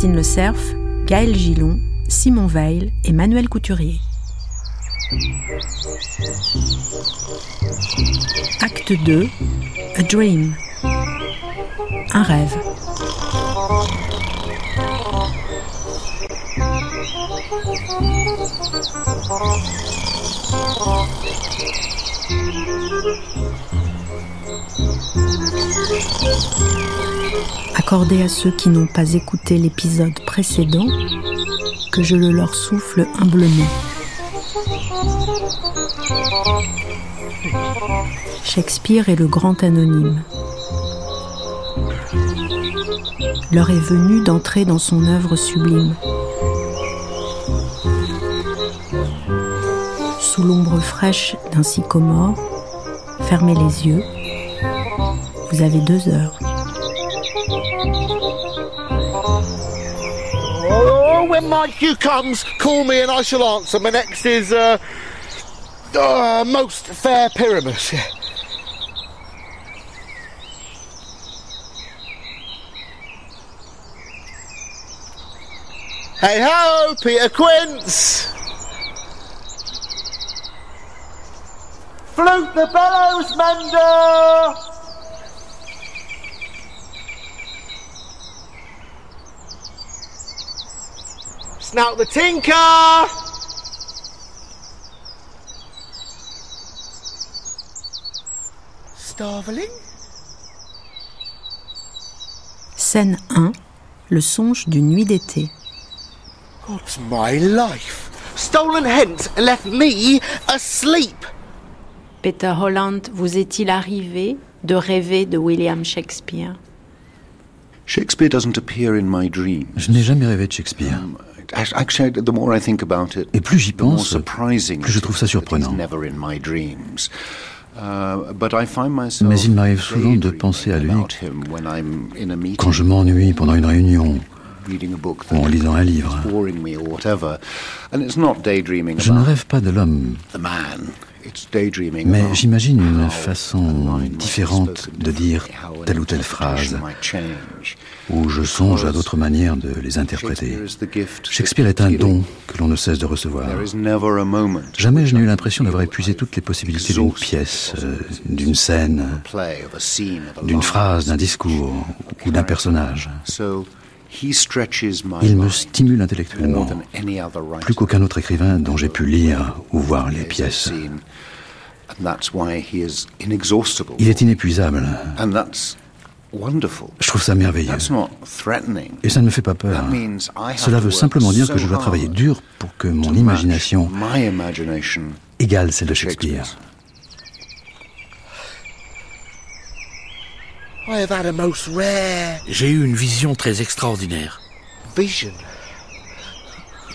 Christine Le Cerf, Gaël Gillon, Simon Veil et Manuel Couturier. Acte 2 A Dream. Un rêve. Accordé à ceux qui n'ont pas écouté l'épisode précédent, que je le leur souffle humblement. Shakespeare est le grand anonyme. L'heure est venue d'entrer dans son œuvre sublime. Sous l'ombre fraîche d'un sycomore, fermez les yeux. Vous avez deux heures. When cue comes, call me and I shall answer. My next is uh, uh, most fair Pyramus. Yeah. Hey ho, Peter Quince. Flute the bellows, mender. Snout the tinker! Starveling? Scène 1 Le songe d'une nuit d'été. God's my life! Stolen hence and left me asleep! Peter Holland, vous est-il arrivé de rêver de William Shakespeare? Shakespeare doesn't appear in my dreams. Je n'ai jamais rêvé de Shakespeare. Actually, the more I think about it, Et plus j'y pense, surprising plus je trouve ça surprenant. he's never in my dreams. Uh, but I find myself Mais il m'arrive souvent de penser à lui about him when I'm in a meeting, Quand je m'ennuie pendant une réunion, reading a book ou en lisant un livre, is boring me or whatever. And it's not daydreaming je ne rêve pas de l'homme, mais j'imagine une façon différente de dire telle ou telle phrase, ou je songe à d'autres manières de les interpréter. Shakespeare est un don que l'on ne cesse de recevoir. Jamais je n'ai eu l'impression d'avoir épuisé toutes les possibilités d'une pièce, euh, d'une scène, d'une phrase, d'un discours ou d'un personnage. Il me stimule intellectuellement, plus qu'aucun autre écrivain dont j'ai pu lire ou voir les pièces. Il est inépuisable. Je trouve ça merveilleux. Et ça ne me fait pas peur. Cela veut simplement dire que je dois travailler dur pour que mon imagination égale celle de Shakespeare. Shakespeare's. I have had a most rare J'ai eu une vision très extraordinaire. vision.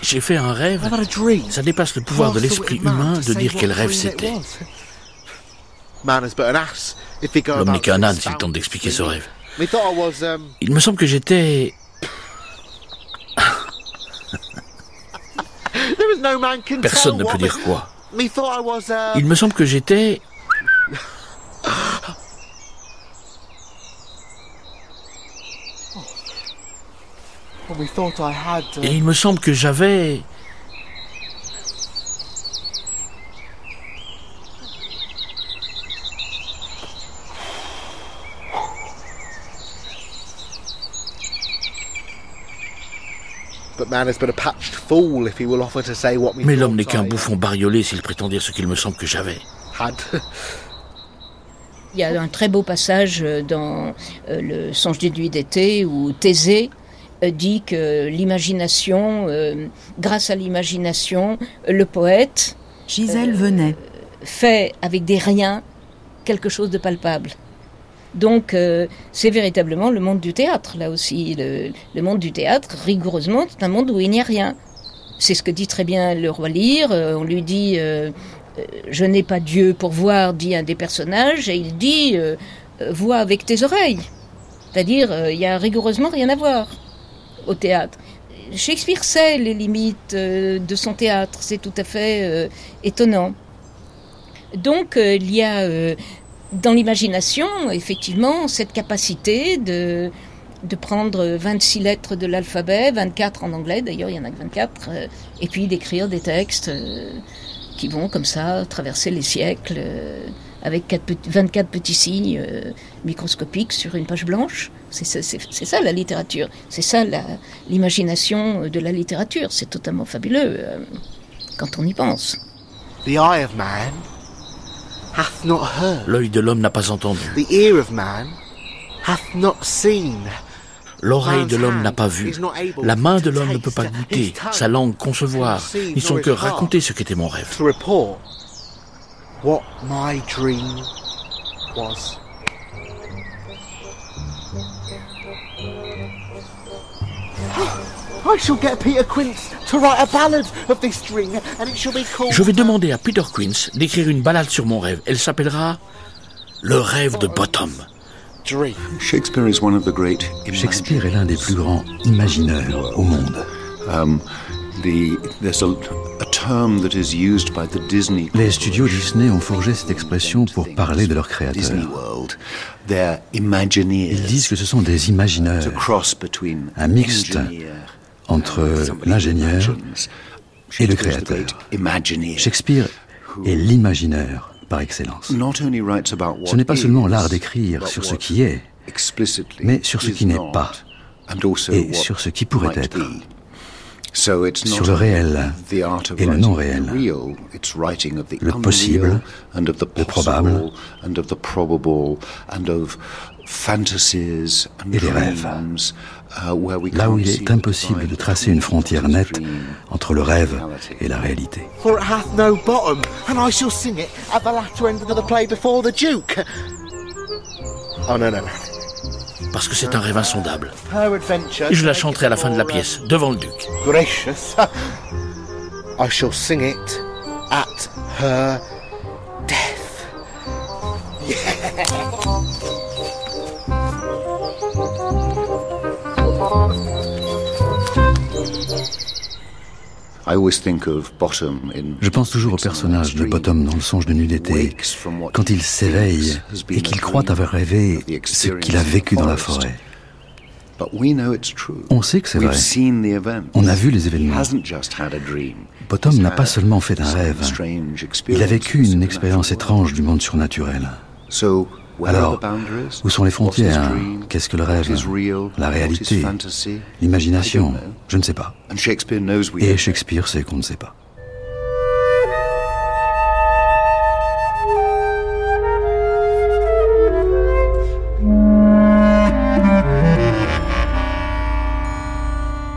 J'ai fait un rêve. I've had a dream. Ça dépasse le pouvoir de l'esprit humain de dire quel rêve c'était. Man is but an ass if he go L'homme n'est qu'un âne s'il tente d'expliquer ce rêve. Um Il me semble que j'étais... there was no man can Personne ne peut dire quoi. Uh, Il me semble que j'étais... well, me thought I had uh, Et il me semble que j'avais... but man is but a patched fool if he will offer to say what me Mais l'homme n'est qu'un bouffon bariolé s'il prétend dire ce qu'il me semble que j'avais. had. Il y a un très beau passage euh, dans euh, le Songe des nuits d'été où Thésée dit que l'imagination, euh, grâce à l'imagination, le poète Gisèle venait. fait avec des riens quelque chose de palpable. Donc euh, c'est véritablement le monde du théâtre, là aussi. Le, le monde du théâtre, rigoureusement, c'est un monde où il n'y a rien. C'est ce que dit très bien le roi Lear. Euh, on lui dit euh, euh, Je n'ai pas Dieu pour voir, dit un des personnages, et il dit euh, euh, Vois avec tes oreilles. C'est-à-dire, euh, il y a rigoureusement rien à voir au théâtre. Shakespeare sait les limites euh, de son théâtre, c'est tout à fait euh, étonnant. Donc euh, il y a dans l'imagination, effectivement, cette capacité de, de prendre 26 lettres de l'alphabet, 24 en anglais d'ailleurs, il y en a que 24, euh, et puis d'écrire des textes qui vont comme ça traverser les siècles euh, avec 24 petits signes microscopiques sur une page blanche. C'est ça, la littérature, c'est ça l'imagination de la littérature, c'est totalement fabuleux quand on y pense. The eye of man hath not heard. L'œil de l'homme n'a pas entendu. The ear of man hath not seen. L'oreille de l'homme n'a pas vu. La main de l'homme ne peut pas goûter, sa langue concevoir, ni son cœur raconter ce qu'était mon rêve. What my dream was. Je vais demander à Peter Quince d'écrire une ballade sur mon rêve. Elle s'appellera Le rêve de Bottom. Shakespeare est l'un des plus grands imagineurs au monde. Les studios Disney ont forgé cette expression pour parler de leurs créateurs. Ils disent que ce sont des imagineurs, un mixte entre l'ingénieur et le créateur. Shakespeare est l'imagineur par excellence. Ce n'est pas seulement l'art d'écrire sur ce qui est, mais sur ce qui n'est pas, et sur ce qui pourrait être. Sur le réel et le non réel, le possible, le probable, et les rêves. Uh, Là où il est impossible de tracer une frontière nette entre le rêve et la réalité. For it hath no bottom, and I shall sing it at the latter end of the play before the Duke. Oh no, no, no. Parce que c'est un rêve insondable. Et je la chanterai à la fin de la pièce, devant le duc. Gracious. I shall sing it at her death. Yeah. Je pense toujours au personnage de Bottom dans le songe de nuit d'été, quand il s'éveille et qu'il croit avoir rêvé ce qu'il a vécu dans la forêt. On sait que c'est vrai. On a vu les événements. Bottom n'a pas seulement fait un rêve, il a vécu une expérience étrange du monde surnaturel. Alors, où sont les frontières? Qu'est-ce que le rêve? La réalité? L'imagination? Je ne sais pas. Et Shakespeare sait qu'on ne sait pas.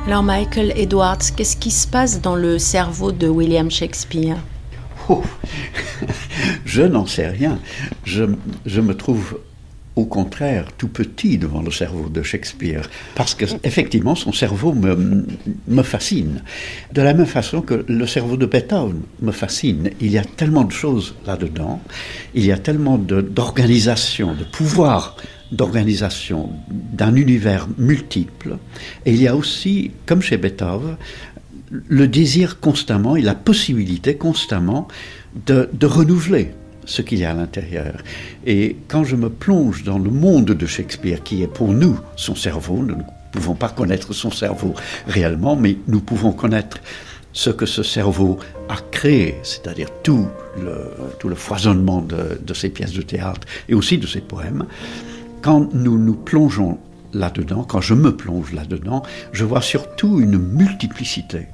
Alors Michael Edwards, qu'est-ce qui se passe dans le cerveau de William Shakespeare? Oh, Je n'en sais rien. Je, me trouve au contraire tout petit devant le cerveau de Shakespeare, parce que effectivement son cerveau me, fascine. De la même façon que le cerveau de Beethoven me fascine. Il y a tellement de choses là-dedans, il y a tellement d'organisation, de, de pouvoir d'organisation d'un univers multiple, et il y a aussi, comme chez Beethoven, le désir constamment et la possibilité constamment de, renouveler ce qu'il y a à l'intérieur. Et quand je me plonge dans le monde de Shakespeare, qui est pour nous son cerveau, nous ne pouvons pas connaître son cerveau réellement, mais nous pouvons connaître ce que ce cerveau a créé, c'est-à-dire tout le, tout le foisonnement de, de ses pièces de théâtre et aussi de ses poèmes, quand nous nous plongeons là-dedans, quand je me plonge là-dedans, je vois surtout une multiplicité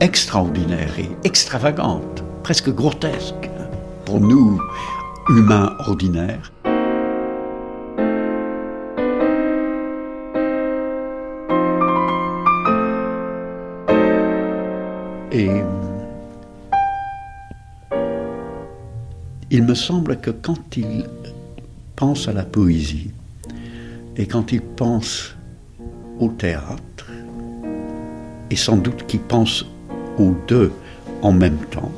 extraordinaire et extravagante, presque grotesque pour nous, humains ordinaires. Et il me semble que quand il pense à la poésie et quand il pense au théâtre, et sans doute qu'il pense aux deux en même temps,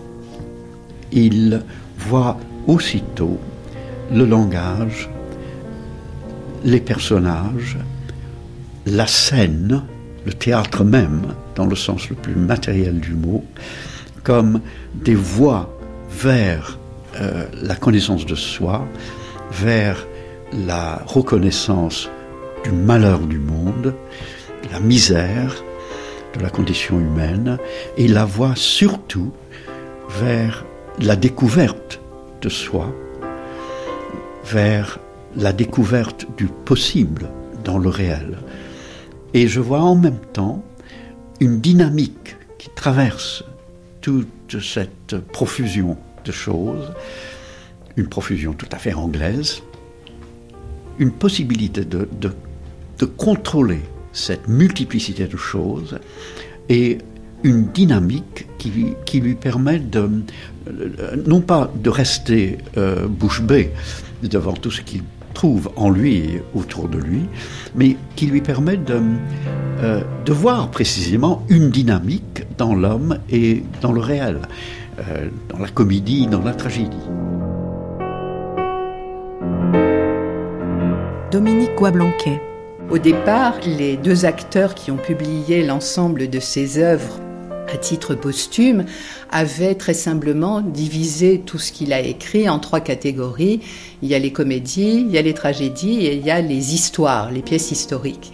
il voit aussitôt le langage, les personnages, la scène, le théâtre même, dans le sens le plus matériel du mot, comme des voies vers euh, la connaissance de soi, vers la reconnaissance du malheur du monde, la misère de la condition humaine, et la voie surtout vers la découverte de soi, vers la découverte du possible dans le réel. Et je vois en même temps une dynamique qui traverse toute cette profusion de choses, une profusion tout à fait anglaise, une possibilité de, de, contrôler cette multiplicité de choses et une dynamique qui, qui lui permet de, non pas de rester euh, bouche bée devant tout ce qu'il trouve en lui et autour de lui, mais qui lui permet de, euh, de voir précisément une dynamique dans l'homme et dans le réel, euh, dans la comédie, dans la tragédie. Dominique Guablanquet. Au départ, les deux acteurs qui ont publié l'ensemble de ses œuvres à titre posthume avait très simplement divisé tout ce qu'il a écrit en trois catégories. Il y a les comédies, il y a les tragédies et il y a les histoires, les pièces historiques.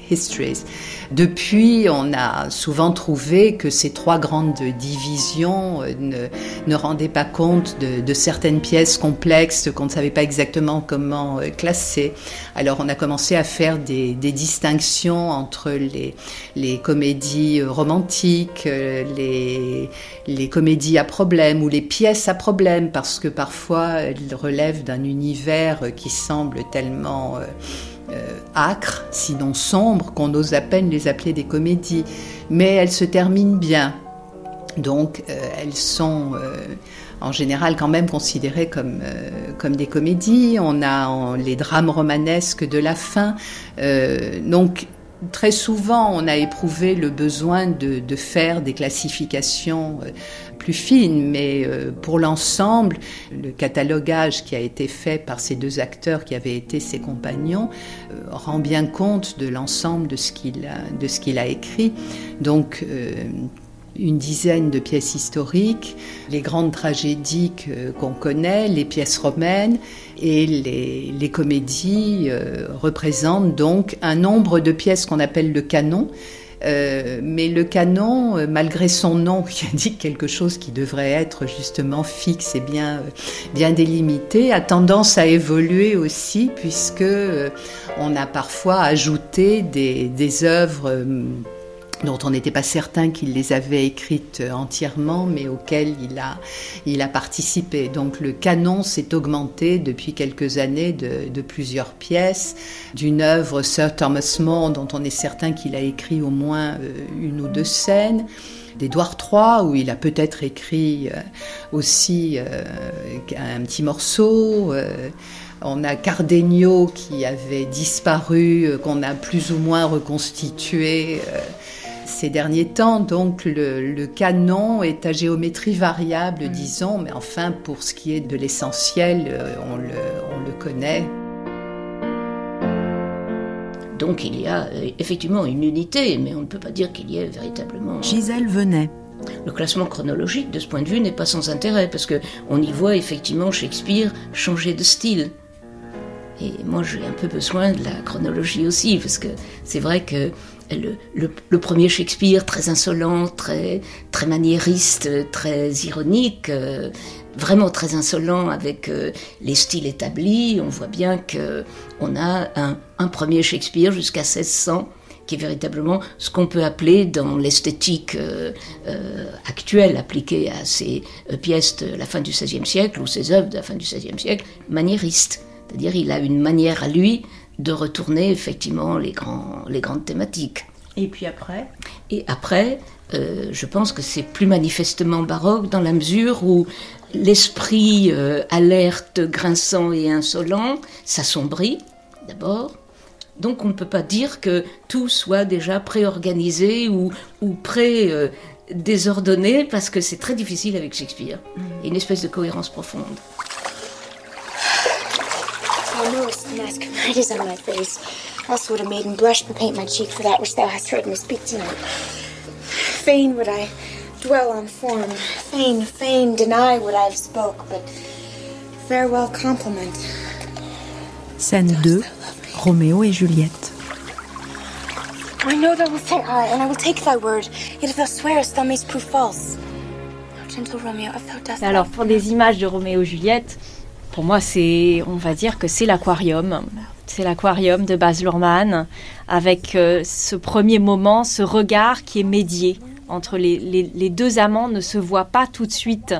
Depuis, on a souvent trouvé que ces trois grandes divisions euh, ne, rendaient pas compte de, certaines pièces complexes qu'on ne savait pas exactement comment euh, classer. Alors on a commencé à faire des, distinctions entre les, comédies romantiques, euh, les, les comédies à problème ou les pièces à problème, parce que parfois elles relèvent d'un univers qui semble tellement euh, euh, âcre, sinon sombre, qu'on ose à peine les appeler des comédies. Mais elles se terminent bien. Donc euh, elles sont en général quand même considérées comme, comme des comédies. On a les drames romanesques de la fin. donc Très souvent, on a éprouvé le besoin de, faire des classifications fines, mais euh, pour l'ensemble, le catalogage qui a été fait par ces deux acteurs qui avaient été ses compagnons euh, rend bien compte de l'ensemble de ce qu'il a, écrit. Donc, une dizaine de pièces historiques, les grandes tragédies qu'on connaît, les pièces romaines et les, comédies euh, représentent donc un nombre de pièces qu'on appelle le canon. Euh, mais le canon, euh, malgré son nom qui indique quelque chose qui devrait être justement fixe et bien, bien délimité, a tendance à évoluer aussi puisque on a parfois ajouté des œuvres dont on n'était pas certain qu'il les avait écrites entièrement, mais auxquelles il a, il a participé. Donc le canon s'est augmenté depuis quelques années de, plusieurs pièces, d'une œuvre Sir Thomas More, dont on est certain qu'il a écrit au moins euh, une ou deux scènes, d'Édouard III, où il a peut-être écrit euh, aussi euh, un petit morceau. On a Cardenio qui avait disparu, qu'on a plus ou moins reconstitué ces derniers temps. Donc le, canon est à géométrie variable, mm. disons, mais enfin pour ce qui est de l'essentiel, euh, on le, connaît. Donc il y a euh, effectivement une unité, mais on ne peut pas dire qu'il y ait véritablement. Gisèle venait. Le classement chronologique, de ce point de vue, n'est pas sans intérêt, parce qu'on y voit effectivement Shakespeare changer de style. Et moi, j'ai un peu besoin de la chronologie aussi, parce que c'est vrai que le, premier Shakespeare, très insolent, très, très maniériste, très ironique, euh, vraiment très insolent avec euh, les styles établis. On voit bien que on a un, premier Shakespeare jusqu'à 1600 qui est véritablement ce qu'on peut appeler dans l'esthétique euh, actuelle appliquée à ces pièces de la fin du XVIe siècle ou ces œuvres de la fin du XVIe siècle, maniériste. C'est-à-dire il a une manière à lui de retourner effectivement les, grands, les grandes thématiques. Et puis après? Et après, euh, je pense que c'est plus manifestement baroque dans la mesure où l'esprit euh, alerte, grinçant et insolent s'assombrit d'abord. Donc on ne peut pas dire que tout soit déjà préorganisé ou, ou pré-désordonné parce que c'est très difficile avec Shakespeare. Il y a une espèce de cohérence profonde. Thou knowest the mask of night is on my face. Also would a maiden blush and paint my cheek for that which thou hast heard me speak tonight. Fain would I dwell on form, fain, fain deny what I have spoke, but farewell compliment. Scène 2. Roméo et Juliette. I know thou wilt think I, and I will take thy word. Yet if thou swearest, thou mayst prove false. gentle Romeo, if thou dost Alors, pour des images de Roméo et Juliette, pour moi, c'est, on va dire que c'est l'aquarium. C'est l'aquarium de Baz Luhrmann, avec euh, ce premier moment, ce regard qui est médié entre les, les, deux amants ne se voient pas tout de suite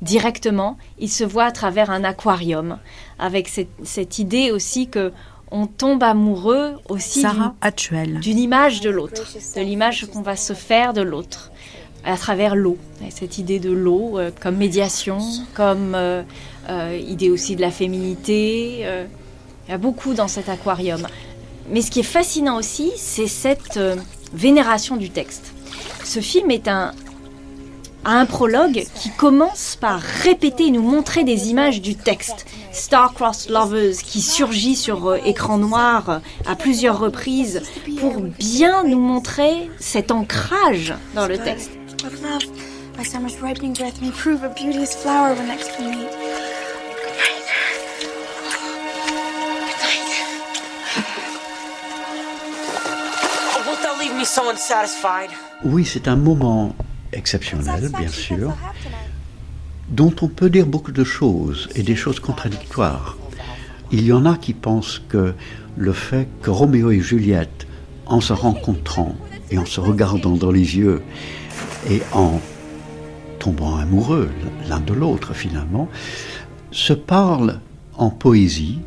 directement, ils se voient à travers un aquarium, avec cette, cette idée aussi que on tombe amoureux aussi d'une image de l'autre, de l'image qu'on va se faire de l'autre à travers l'eau. Cette idée de l'eau euh, comme médiation, comme euh, idée aussi de la féminité. Il y a beaucoup dans cet aquarium. Mais ce qui est fascinant aussi, c'est cette euh, vénération du texte. Ce film est un, un prologue qui commence par répéter, nous montrer des images du texte. Star-Crossed Lovers qui surgit sur euh, écran noir euh, à plusieurs reprises pour bien nous montrer cet ancrage dans le texte. Oui, c'est un moment exceptionnel, bien sûr, dont on peut dire beaucoup de choses et des choses contradictoires. Il y en a qui pensent que le fait que Roméo et Juliette, en se rencontrant et en se regardant dans les yeux et en amoureux l'un de l'autre finalement, se parlent en poésie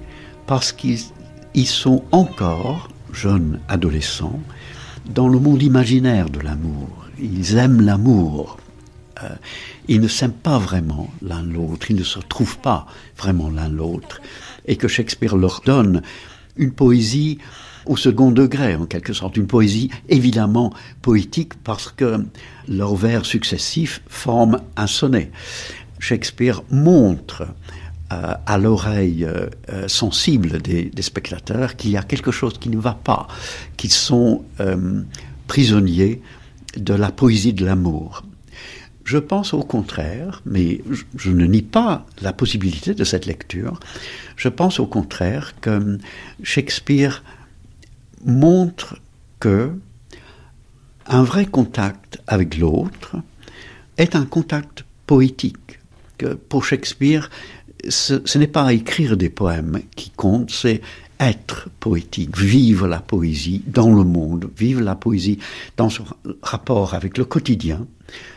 parce qu'ils sont encore jeunes adolescents dans le monde imaginaire de l'amour. Ils aiment l'amour. Euh, ils ne s'aiment pas vraiment l'un l'autre, ils ne se trouvent pas vraiment l'un l'autre. Et que Shakespeare leur donne une poésie au second degré, en quelque sorte, une poésie évidemment poétique parce que leurs vers successifs forment un sonnet. Shakespeare montre euh, à l'oreille euh, euh, sensible des, spectateurs qu'il y a quelque chose qui ne va pas, qu'ils sont prisonniers de la poésie de l'amour. Je pense au contraire, mais je, ne nie pas la possibilité de cette lecture, je pense au contraire que Shakespeare montre que un vrai contact avec l'autre est un contact poétique. Que pour Shakespeare, ce, n'est pas écrire des poèmes qui compte, c'est être poétique, vivre la poésie dans le monde, vivre la poésie dans son rapport avec le quotidien.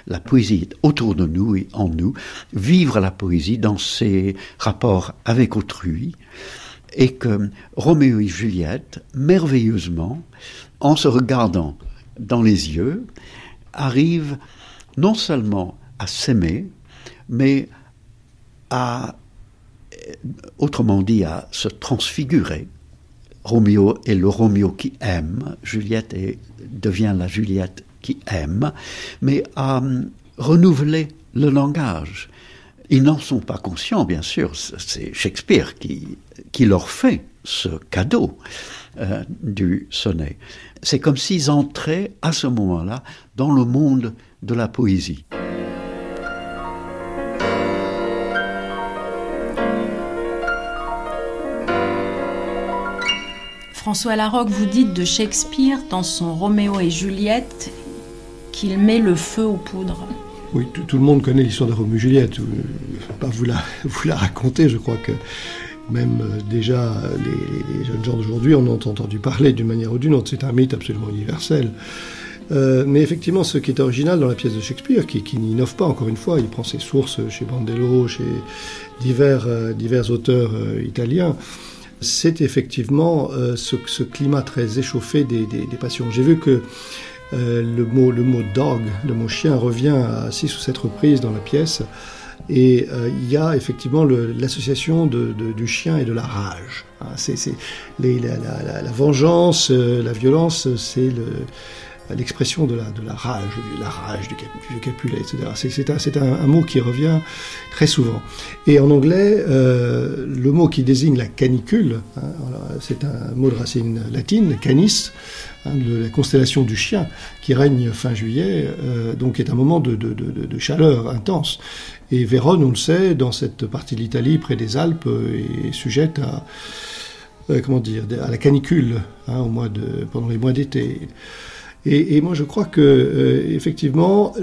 La poésie est autour de nous et en nous. Vivre la poésie dans ses rapports avec autrui. Et que Roméo et Juliette, merveilleusement, en se regardant dans les yeux, arrivent non seulement à s'aimer, mais à autrement dit, à se transfigurer. Roméo est le Roméo qui aime, Juliette devient la Juliette qui aime, mais à renouveler le langage. Ils n'en sont pas conscients, bien sûr, c'est Shakespeare qui, leur fait ce cadeau euh, du sonnet. C'est comme s'ils entraient à ce moment-là dans le monde de la poésie. François Larocque, vous dites de Shakespeare dans son Roméo et Juliette qu'il met le feu aux poudres. Oui, tout, le monde connaît l'histoire de Roméo et Juliette. Je ne vais pas vous la, vous la raconter, je crois que même euh, déjà les, jeunes gens d'aujourd'hui en ont entendu parler d'une manière ou d'une autre. C'est un mythe absolument universel. Euh, mais effectivement, ce qui est original dans la pièce de Shakespeare, qui, n'innove pas encore une fois, il prend ses sources chez Bandello, chez divers, euh, auteurs italiens, c'est effectivement euh, ce, climat très échauffé des, passions. J'ai vu que euh, le, mot, le mot dog, le mot chien, revient à six ou sept reprises dans la pièce. Et euh, il y a effectivement l'association du chien et de la rage. Hein, c'est, la, vengeance, la violence, c'est l'expression de la, de la rage, la rage du, Capulet, etc. C'est un, un, mot qui revient très souvent. Et en anglais, euh, le mot qui désigne la canicule, hein, c'est un mot de racine latine, canis, hein, de la constellation du chien, qui règne fin juillet, euh, donc est un moment de, de, de, chaleur intense. Et Vérone, on le sait, dans cette partie de l'Italie, près des Alpes, est sujette à, euh, comment dire, à la canicule hein, au mois de, pendant les mois d'été. Et, moi, je crois que, euh, effectivement,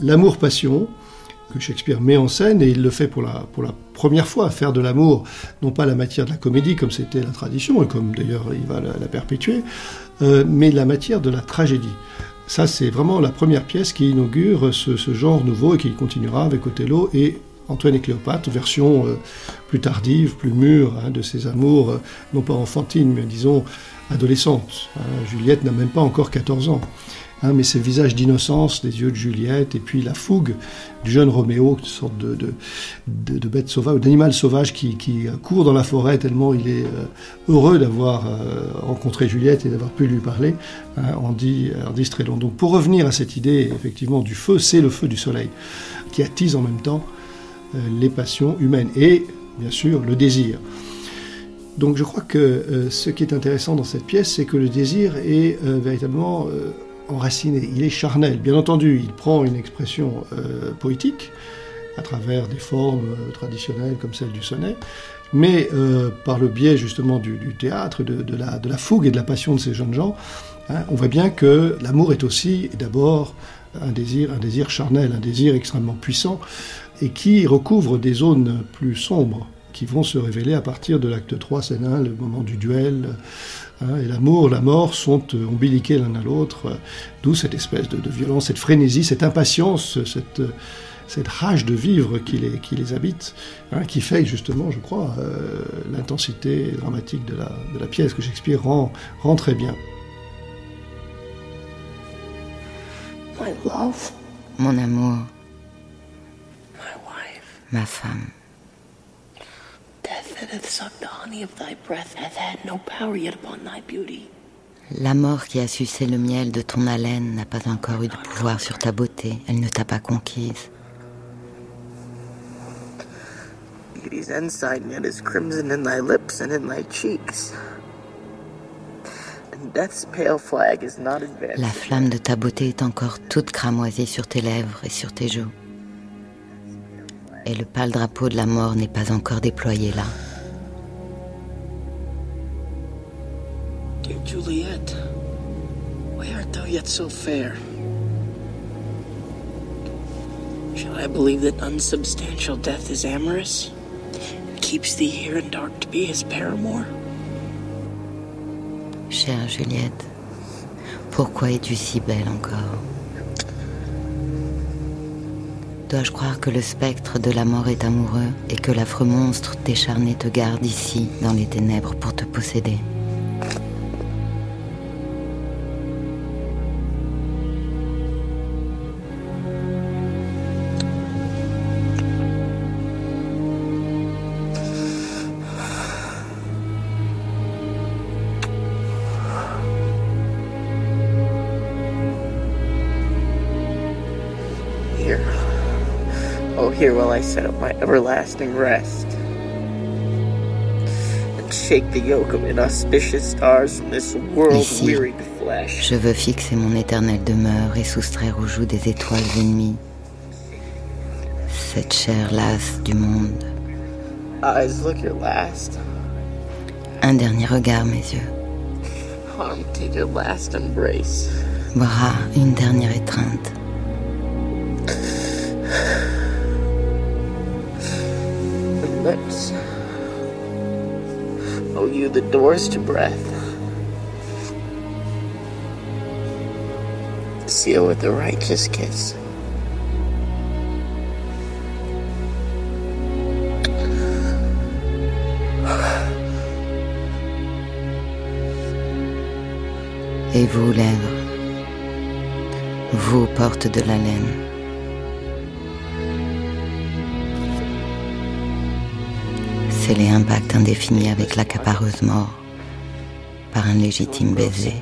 l'amour-passion, que Shakespeare met en scène, et il le fait pour la, pour la première fois, faire de l'amour, non pas la matière de la comédie, comme c'était la tradition, et comme d'ailleurs il va la, perpétuer, euh, mais la matière de la tragédie. Ça, c'est vraiment la première pièce qui inaugure ce, ce, genre nouveau et qui continuera avec Othello et Antoine et Cléopâtre, version euh, plus tardive, plus mûre hein, de ces amours, non pas enfantines, mais disons adolescente. Hein. Juliette n'a même pas encore 14 ans. Hein, mais ce visage d'innocence, des yeux de Juliette, et puis la fougue du jeune Roméo, une sorte de, bête sauvage, d'animal sauvage qui, court dans la forêt tellement il est euh, heureux d'avoir euh, rencontré Juliette et d'avoir pu lui parler, hein, en, dit, en dit. Donc pour revenir à cette idée, effectivement, du feu, c'est le feu du soleil, qui attise en même temps euh, les passions humaines, et bien sûr le désir. Donc je crois que ce qui est intéressant dans cette pièce, c'est que le désir est véritablement enraciné, il est charnel. Bien entendu, il prend une expression poétique à travers des formes traditionnelles comme celle du sonnet, mais par le biais justement du, théâtre, de, la, de, la, fougue et de la passion de ces jeunes gens, hein, on voit bien que l'amour est aussi d'abord un désir, un désir charnel, un désir extrêmement puissant, et qui recouvre des zones plus sombres qui vont se révéler à partir de l'acte 3, scène 1, le moment du duel. Hein, et l'amour, la mort sont euh, ombiliqués l'un à l'autre, euh, d'où cette espèce de, violence, cette frénésie, cette impatience, cette, cette rage de vivre qui les, qui les habite, hein, qui fait justement, je crois, euh, l'intensité dramatique de la, de la pièce que Shakespeare rend, rend très bien. Mon amour. Ma femme. La mort qui a sucé le miel de ton haleine n'a pas encore eu de pouvoir sur ta beauté. Elle ne t'a pas conquise. La flamme de ta beauté est encore toute cramoisie sur tes lèvres et sur tes joues. Et le pâle drapeau de la mort n'est pas encore déployé là. Dear Juliet, why art thou yet so fair? Shall I believe that unsubstantial death is amorous, and keeps thee here in dark to be his paramour? Chère Juliette, pourquoi es-tu si belle encore? Dois-je croire que le spectre de la mort est amoureux et que l'affreux monstre décharné te garde ici, dans les ténèbres, pour te posséder? I set up my everlasting rest. And shake the yoke of inauspicious stars from this world wearied flesh. Je veux fixer mon éternelle demeure et soustraire aux joues des étoiles ennemies cette chair lasse du monde. Eyes look your last. Un dernier regard, mes yeux. Arm take your last embrace. Bras, une dernière étreinte. Doors to breath. Seal with a righteous kiss. Et vous, lèvres, vous, portes de la laine. scellé un pacte indéfini avec l'accapareuse mort par un légitime baiser.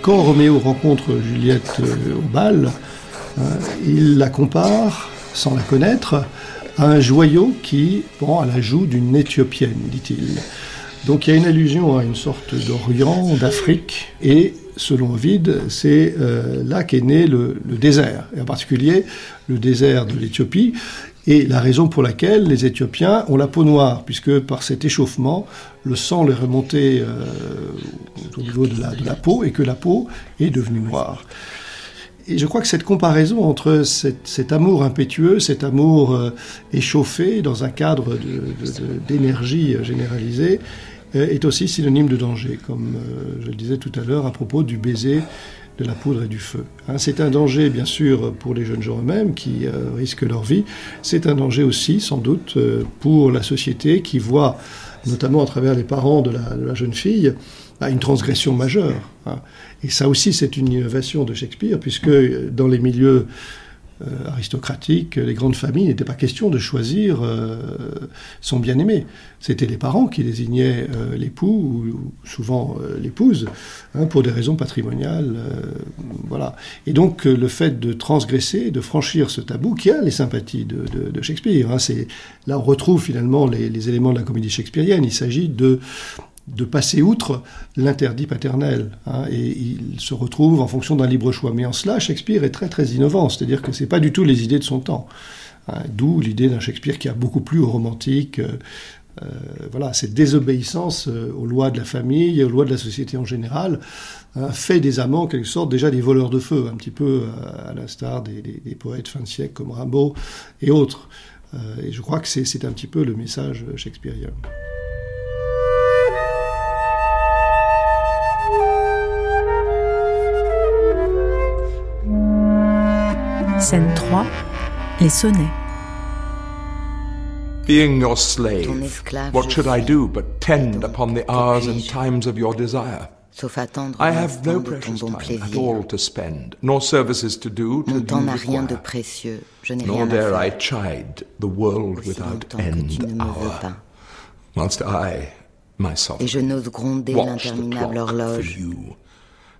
Quand Roméo rencontre Juliette euh, au bal, hein, il la compare, sans la connaître, à un joyau qui pend à la joue d'une Éthiopienne, dit-il. Donc il y a une allusion à une sorte d'Orient, d'Afrique, et selon Ovid, c'est euh, là qu'est né le, désert, et en particulier le désert de l'Éthiopie, et la raison pour laquelle les Éthiopiens ont la peau noire, puisque par cet échauffement, le sang leur est remonté euh, au niveau de la, peau, et que la peau est devenue noire. Et je crois que cette comparaison entre cet, amour impétueux, cet amour euh, échauffé dans un cadre d'énergie généralisée, est aussi synonyme de danger, comme euh, je le disais tout à l'heure à propos du baiser de la poudre et du feu. Hein, c'est un danger, bien sûr, pour les jeunes gens eux-mêmes qui euh, risquent leur vie. C'est un danger aussi, sans doute, pour la société qui voit, notamment à travers les parents de la, jeune fille, bah, une transgression majeure. Hein. Et ça aussi, c'est une innovation de Shakespeare, puisque dans les milieux euh, aristocratique, les grandes familles, il n'était pas question de choisir euh, son bien-aimé. C'était les parents qui désignaient euh, l'époux ou, souvent l'épouse hein, pour des raisons patrimoniales. voilà. Et donc le fait de transgresser, de franchir ce tabou qui a les sympathies de, Shakespeare. Hein, là on retrouve finalement les, les éléments de la comédie shakespearienne. Il s'agit de de passer outre l'interdit paternel. Hein, et il se retrouve en fonction d'un libre choix. Mais en cela, Shakespeare est très très innovant, c'est-à-dire que ce n'est pas du tout les idées de son temps. Hein, d'où l'idée d'un Shakespeare qui a beaucoup plus romantique. Euh, euh, voilà, cette désobéissance euh, aux lois de la famille, aux lois de la société en général, hein, fait des amants, en quelque sorte, déjà des voleurs de feu, un petit peu à l'instar des, des, poètes fin de siècle comme Rimbaud et autres. et je crois que c'est un petit peu le message shakespearien. Scène 3 Les sonnets. Being your slave, what should I do but tend upon the hours and times of your desire? I have no precious time at all to spend, nor services to do till you require. Nor dare I chide the world without end hour, whilst I, myself, watch the clock for you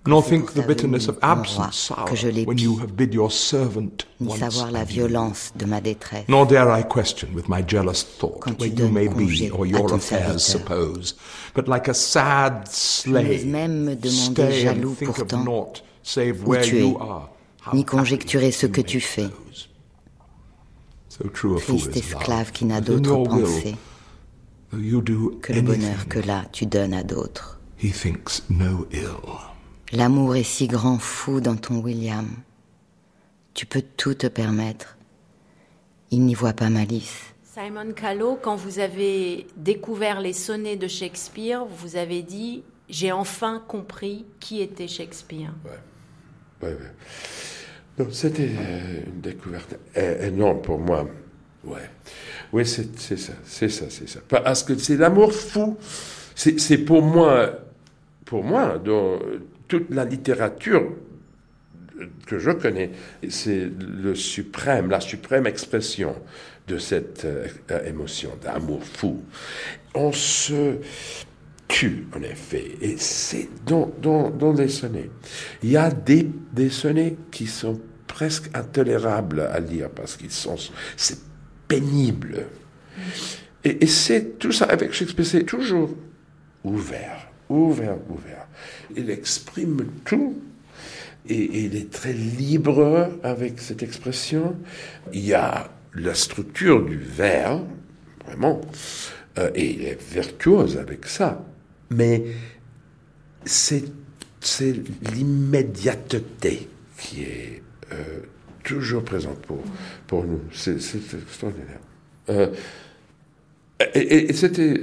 nor think the bitterness of absence sour when you have bid your servant once savoir la violence de ma détresse. Nor dare I question with my jealous thought where you may be or your affairs suppose, but like a sad slave, stay and think of naught save where you are, ni conjecturer ce que tu fais. Triste esclave qui n'a d'autre pensée que le bonheur que là tu donnes à d'autres. He thinks no ill. L'amour est si grand fou dans ton William. Tu peux tout te permettre. Il n'y voit pas malice. Simon Callow, quand vous avez découvert les sonnets de Shakespeare, vous avez dit J'ai enfin compris qui était Shakespeare. Ouais. Ouais, ouais. C'était une découverte énorme pour moi. Ouais. Oui, c'est ça, c'est ça, c'est ça. Parce que c'est l'amour fou. C'est pour moi, pour moi, dans, toute la littérature que je connais, c'est le suprême, la suprême expression de cette euh, émotion d'amour fou. On se tue, en effet, et c'est dans, dans, les sonnets. Il y a des, des sonnets qui sont presque intolérables à lire parce qu'ils sont, c'est pénible. Et, et c'est tout ça avec Shakespeare, c'est toujours ouvert, ouvert, ouvert il exprime tout et, il est très libre avec cette expression. Il y a la structure du vers, vraiment, euh, et il est virtuose avec ça. Mais c'est l'immédiateté qui est euh, toujours présente pour, nous. C'est extraordinaire. Euh, et c'était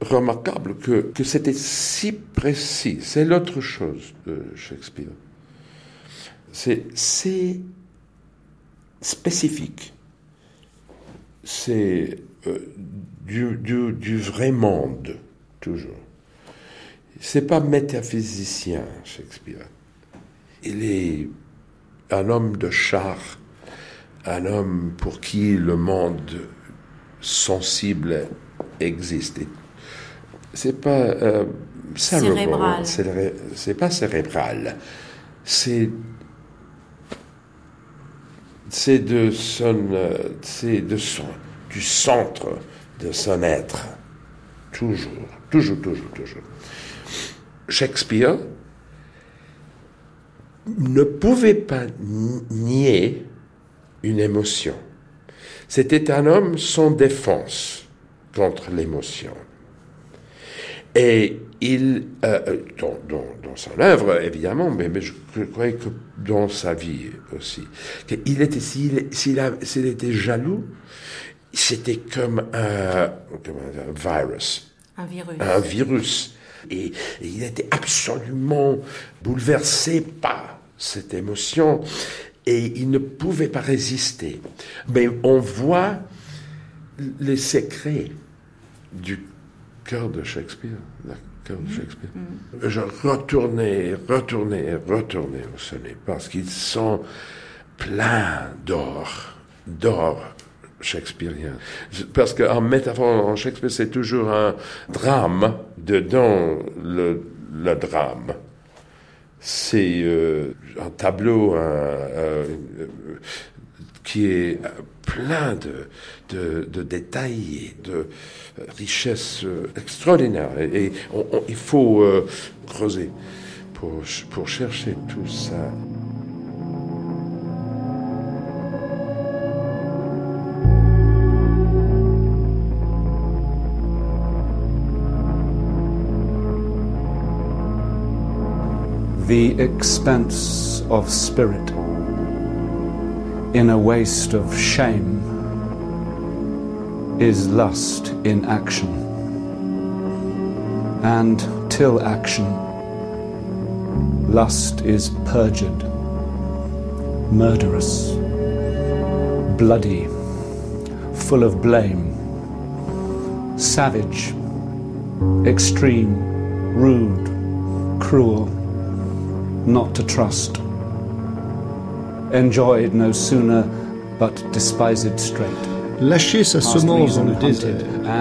remarquable que, que c'était si précis. C'est l'autre chose de Shakespeare. C'est spécifique. C'est euh, du, du, du, vrai monde, toujours. C'est pas métaphysicien, Shakespeare. Il est un homme de char, un homme pour qui le monde sensible existe c'est pas euh, cérébral. C'est pas cérébral. C'est c'est de son, c'est de son, du centre de son être. Toujours, toujours, toujours, toujours. Shakespeare ne pouvait pas nier une émotion. C'était un homme sans défense contre l'émotion. Et il, euh, euh, dans, son œuvre, évidemment, mais, je crois que dans sa vie aussi, qu'il était, s'il, était jaloux, c'était comme un, virus. Un virus. Un virus. et, il était absolument bouleversé par cette émotion et il ne pouvait pas résister. Mais on voit les secrets du cœur de Shakespeare. cœur de Shakespeare. Mm. Je retournais, retournais, retournais au sonnet parce qu'ils sont pleins d'or, d'or shakespearien. Parce qu'en métaphore, en Shakespeare, c'est toujours un drame dedans le, le drame c'est euh, un tableau qui est plein de, de, détails et de richesses extraordinaires. Et, il faut euh, creuser pour, pour chercher tout ça. the expense of spirit in a waste of shame is lust in action. And till action, lust is perjured, murderous, bloody, full of blame, savage, extreme, rude, cruel not to trust. Enjoyed no sooner, but despised straight. Lâcher sa semence dans le désert,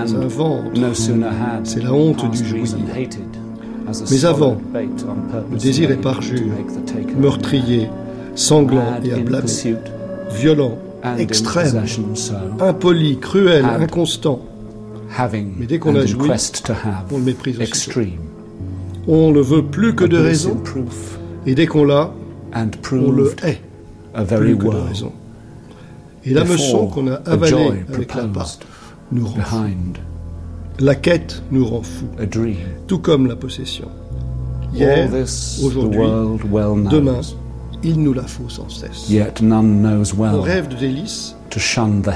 sa vente, c'est la honte du jouir. Mais avant, le désir est parjure, meurtrier, sanglant et à blâmer, violent, extrême, impoli, cruel, inconstant. Mais dès qu'on a joui, on le méprise aussi. On ne veut plus que de raison et dès qu'on l'a, on le hait. Plus que de raison. Et la leçon qu'on a avalée avec la part nous rend fou. La quête nous rend fou, tout comme la possession. Hier, aujourd'hui, demain, il nous la faut sans cesse. On rêve de délices,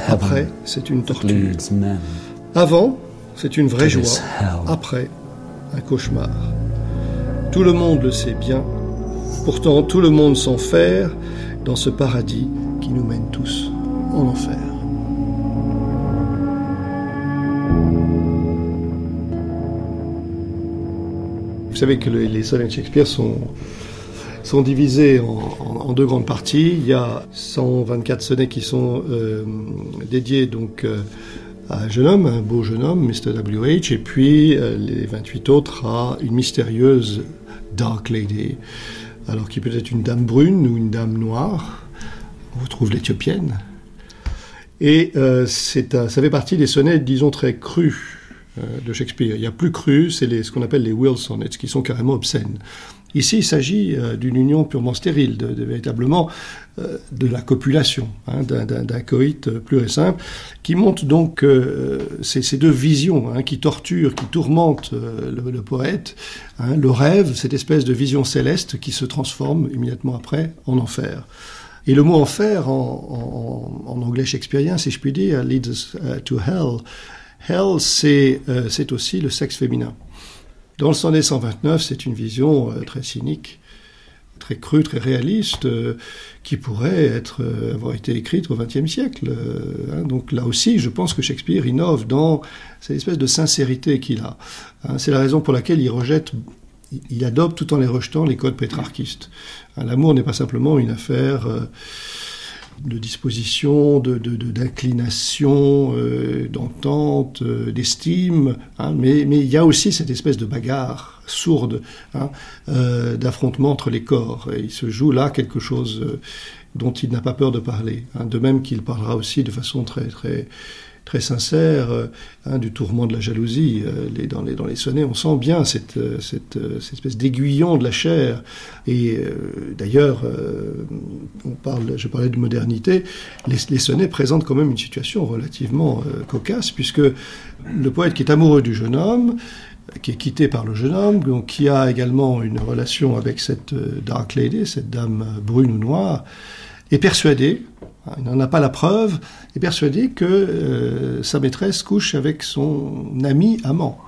après, c'est une torture. Avant, c'est une vraie joie, après, un cauchemar. Tout le monde le sait bien, Pourtant, tout le monde s'enferme dans ce paradis qui nous mène tous en enfer. Vous savez que les sonnets de Shakespeare sont, sont divisés en, deux grandes parties. Il y a 124 sonnets qui sont euh, dédiés donc euh, à un jeune homme, un beau jeune homme, Mr. W.H., et puis euh, les 28 autres à une mystérieuse Dark Lady alors qui peut être une dame brune ou une dame noire. On retrouve l'éthiopienne. Et euh, ça fait partie des sonnets, disons, très crus euh, de Shakespeare. Il y a plus cru, c'est ce qu'on appelle les Will Sonnets, qui sont carrément obscènes? Ici, il s'agit euh, d'une union purement stérile, de, véritablement de la copulation, hein, d'un coït plus et simple, qui montre donc ces, deux visions hein, qui torturent, qui tourmentent le, poète, hein, le rêve, cette espèce de vision céleste qui se transforme immédiatement après en enfer. Et le mot enfer en, anglais shakespearien, si je puis dire, leads to hell. Hell, euh, c'est aussi le sexe féminin. Dans le sonnet 129, c'est une vision euh, très cynique, très crue, très réaliste, euh, qui pourrait être, avoir été écrite au XXe siècle. Hein. donc là aussi, je pense que Shakespeare innove dans cette espèce de sincérité qu'il a. Hein. c'est la raison pour laquelle il rejette, il adopte tout en les rejetant les codes pétrarchistes. Hein, l'amour n'est pas simplement une affaire de disposition, d'inclination, de, d'entente, d'estime, hein, mais, mais il y a aussi cette espèce de bagarre sourde hein, d'affrontement entre les corps. Et il se joue là quelque chose dont il n'a pas peur de parler. Hein, de même qu'il parlera aussi de façon très très très sincère euh, hein, du tourment de la jalousie. Euh, dans, les, sonnets, on sent bien cette, euh, espèce d'aiguillon de la chair. Et d'ailleurs, je parlais de modernité, les, sonnets présentent quand même une situation relativement cocasse, puisque le poète qui est amoureux du jeune homme, qui est quitté par le jeune homme, qui a également une relation avec cette Dark Lady, cette dame brune ou noire, est persuadé, hein, il n'en a pas la preuve, est persuadé que euh, sa maîtresse couche avec son ami amant.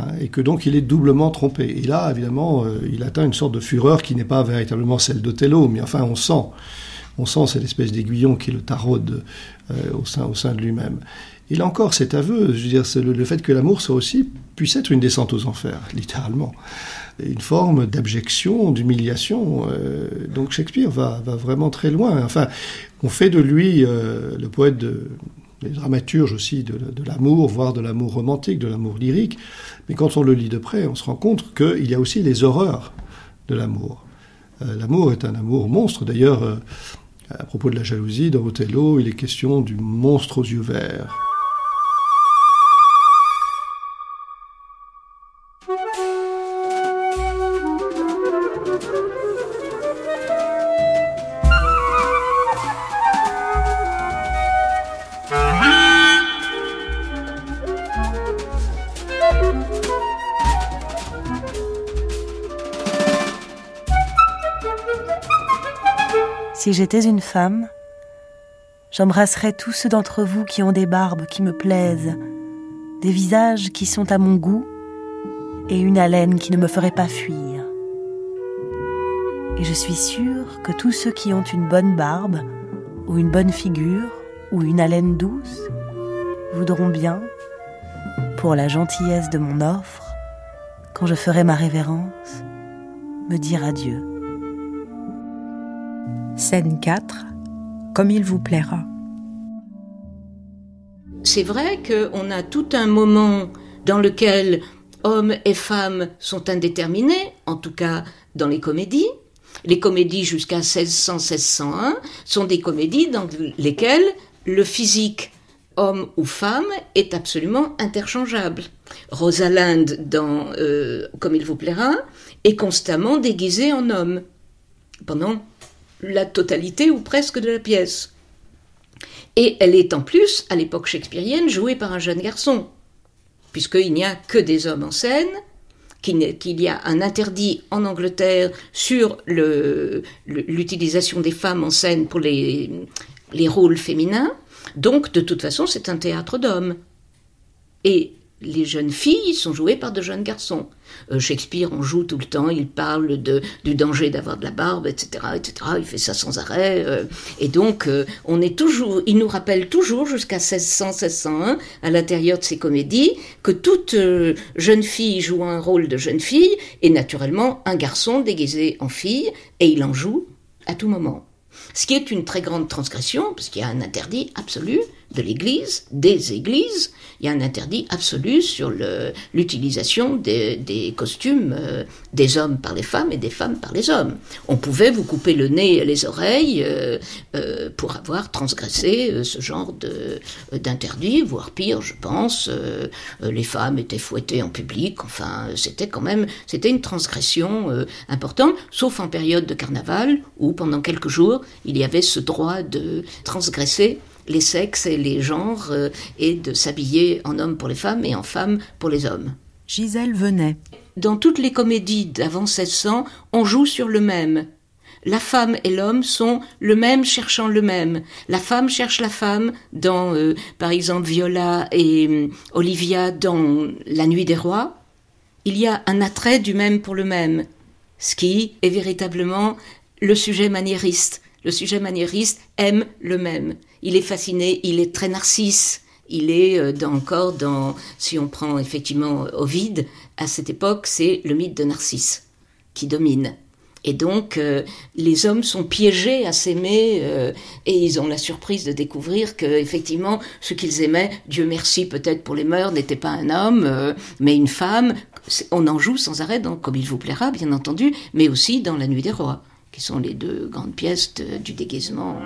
Hein, et que donc il est doublement trompé. Et là, évidemment, euh, il atteint une sorte de fureur qui n'est pas véritablement celle d'Othello, mais enfin, on sent, on sent cette espèce d'aiguillon qui le taraude euh, au, sein, de lui-même. Et là encore, cet aveu, je veux dire, c'est le, fait que l'amour soit aussi puisse être une descente aux enfers, littéralement une forme d'abjection, d'humiliation. Euh, donc Shakespeare va, va, vraiment très loin. Enfin, on fait de lui euh, le poète de, les dramaturges aussi de, l'amour, voire de l'amour romantique, de l'amour lyrique. Mais quand on le lit de près, on se rend compte qu'il y a aussi les horreurs de l'amour. Euh, l'amour est un amour monstre. D'ailleurs, à propos de la jalousie, dans Othello, il est question du monstre aux yeux verts. Si j'étais une femme, j'embrasserais tous ceux d'entre vous qui ont des barbes qui me plaisent, des visages qui sont à mon goût et une haleine qui ne me ferait pas fuir. Et je suis sûre que tous ceux qui ont une bonne barbe, ou une bonne figure, ou une haleine douce, voudront bien, pour la gentillesse de mon offre, quand je ferai ma révérence, me dire adieu. Scène 4. Comme il vous plaira. C'est vrai qu'on a tout un moment dans lequel hommes et femmes sont indéterminés, en tout cas dans les comédies. Les comédies jusqu'à 1600-1601 sont des comédies dans lesquelles le physique homme ou femme est absolument interchangeable. Rosalind, dans euh, Comme il vous plaira, est constamment déguisée en homme pendant la totalité ou presque de la pièce. Et elle est en plus, à l'époque shakespearienne, jouée par un jeune garçon, puisqu'il n'y a que des hommes en scène, qu'il y a un interdit en Angleterre sur l'utilisation des femmes en scène pour les, les rôles féminins. Donc, de toute façon, c'est un théâtre d'hommes. Et les jeunes filles sont jouées par de jeunes garçons. Euh, Shakespeare en joue tout le temps, il parle de, du danger d'avoir de la barbe, etc., etc. Il fait ça sans arrêt. Euh. et donc, euh, on est toujours, il nous rappelle toujours jusqu'à 1600-1601, à l'intérieur de ses comédies, que toute jeune fille joue un rôle de jeune fille, et naturellement un garçon déguisé en fille, et il en joue à tout moment. Ce qui est une très grande transgression, parce qu'il y a un interdit absolu de l'Église, des Églises, il y a un interdit absolu sur l'utilisation des, costumes euh, des hommes par les femmes et des femmes par les hommes. On pouvait vous couper le nez et les oreilles euh, euh, pour avoir transgressé ce genre d'interdit, voire pire, je pense. les femmes étaient fouettées en public, enfin, c'était quand même, c'était une transgression importante, sauf en période de carnaval, où pendant quelques jours, il y avait ce droit de transgresser les sexes et les genres euh, et de s'habiller en homme pour les femmes et en femme pour les hommes. Gisèle venait. Dans toutes les comédies d'avant 1600, on joue sur le même. La femme et l'homme sont le même cherchant le même. La femme cherche la femme dans, euh, par exemple, Viola et euh, Olivia dans La Nuit des Rois. Il y a un attrait du même pour le même, ce qui est véritablement le sujet maniériste. Le sujet maniériste aime le même. Il est fasciné, il est très narcisse. Il est euh, encore dans, si on prend effectivement Ovide, à cette époque, c'est le mythe de Narcisse qui domine. Et donc, euh, les hommes sont piégés à s'aimer euh, et ils ont la surprise de découvrir que, effectivement, ce qu'ils aimaient, Dieu merci peut-être pour les mœurs, n'était pas un homme, mais une femme. On en joue sans arrêt, comme il vous plaira, bien entendu, mais aussi dans La Nuit des Rois, qui sont les deux grandes pièces du déguisement.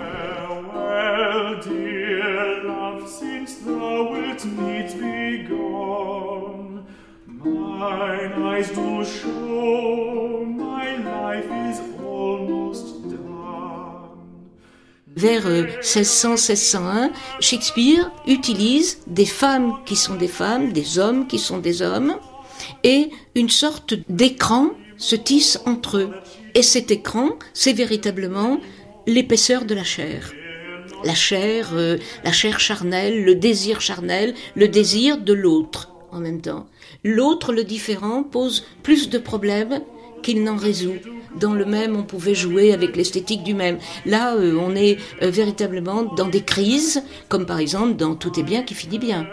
Vers 1600-1601, euh, Shakespeare utilise des femmes qui sont des femmes, des hommes qui sont des hommes, et une sorte d'écran se tisse entre eux. Et cet écran, c'est véritablement l'épaisseur de la chair. La chair, euh, la chair charnelle, le désir charnel, le désir de l'autre en même temps. L'autre, le différent, pose plus de problèmes qu'il n'en résout. Dans le même, on pouvait jouer avec l'esthétique du même. Là, euh, on est euh, véritablement dans des crises, comme par exemple dans Tout est bien qui finit bien.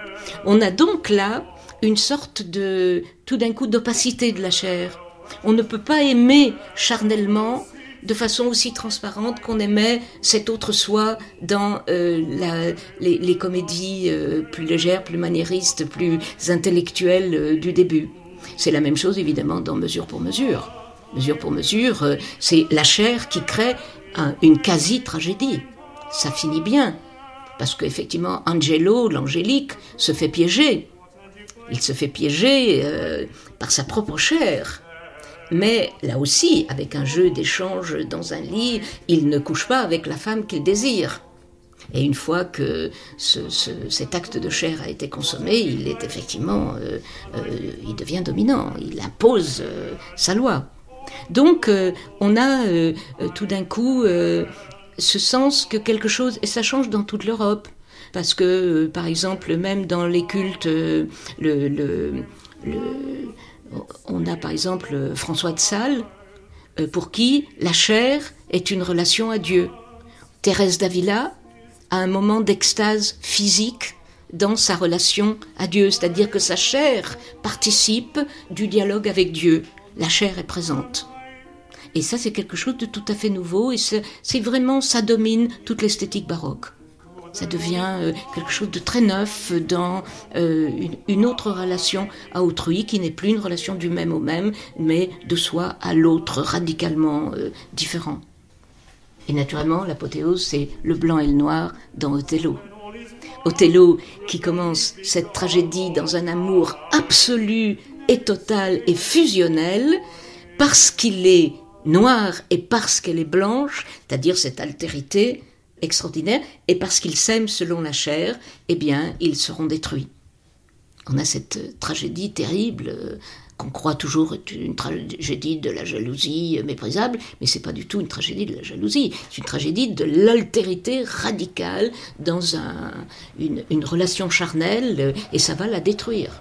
On a donc là une sorte de, tout d'un coup, d'opacité de la chair. On ne peut pas aimer charnellement de façon aussi transparente qu'on aimait cet autre soi dans euh, les, comédies plus légères, plus maniéristes, plus intellectuelles du début. C'est la même chose évidemment dans Mesure pour mesure mesure pour mesure, euh, c'est la chair qui crée une quasi-tragédie. Ça finit bien, parce qu'effectivement, Angelo, l'angélique, se fait piéger. Il se fait piéger euh, par sa propre chair. Mais là aussi, avec un jeu d'échange dans un lit, il ne couche pas avec la femme qu'il désire. Et une fois que cet acte de chair a été consommé, il est effectivement, euh, il devient dominant, il impose sa loi. Donc euh, on a euh, euh, tout d'un coup ce sens que quelque chose, et ça change dans toute l'Europe, parce que par exemple même dans les cultes, on a par exemple François de Sales, pour qui la chair est une relation à Dieu. Thérèse d'Avila a un moment d'extase physique dans sa relation à Dieu, c'est-à-dire que sa chair participe du dialogue avec Dieu. La chair est présente. Et ça, c'est quelque chose de tout à fait nouveau et c'est vraiment, ça domine toute l'esthétique baroque. Ça devient euh, quelque chose de très neuf dans euh, une, autre relation à autrui qui n'est plus une relation du même au même, mais de soi à l'autre, radicalement euh, différent. Et naturellement, l'apothéose, c'est le blanc et le noir dans Othello. Othello qui commence cette tragédie dans un amour absolu et total et fusionnel, parce qu'il est noire et parce qu'elle est blanche, c'est-à-dire cette altérité extraordinaire, et parce qu'ils s'aiment selon la chair, eh bien, ils seront détruits. On a cette tragédie terrible euh, qu'on croit toujours être une tragédie de la jalousie méprisable, mais c'est pas du tout une tragédie de la jalousie, c'est une tragédie de l'altérité radicale dans une relation charnelle, euh, et ça va la détruire.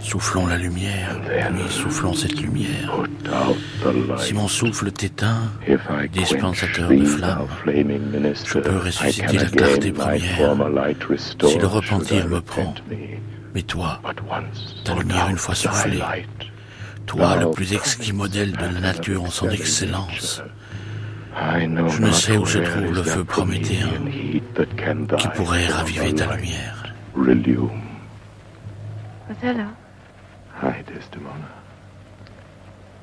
Soufflons la lumière, puis soufflons cette lumière. Si mon souffle t'éteint, dispensateur de flammes, je peux ressusciter la clarté première si le repentir me prend. Mais toi, ta lumière une fois soufflée, toi le plus exquis modèle de la nature en son excellence, je ne sais où se trouve le feu prométhéen qui pourrait raviver ta lumière. Othello. Hi, Desdemona.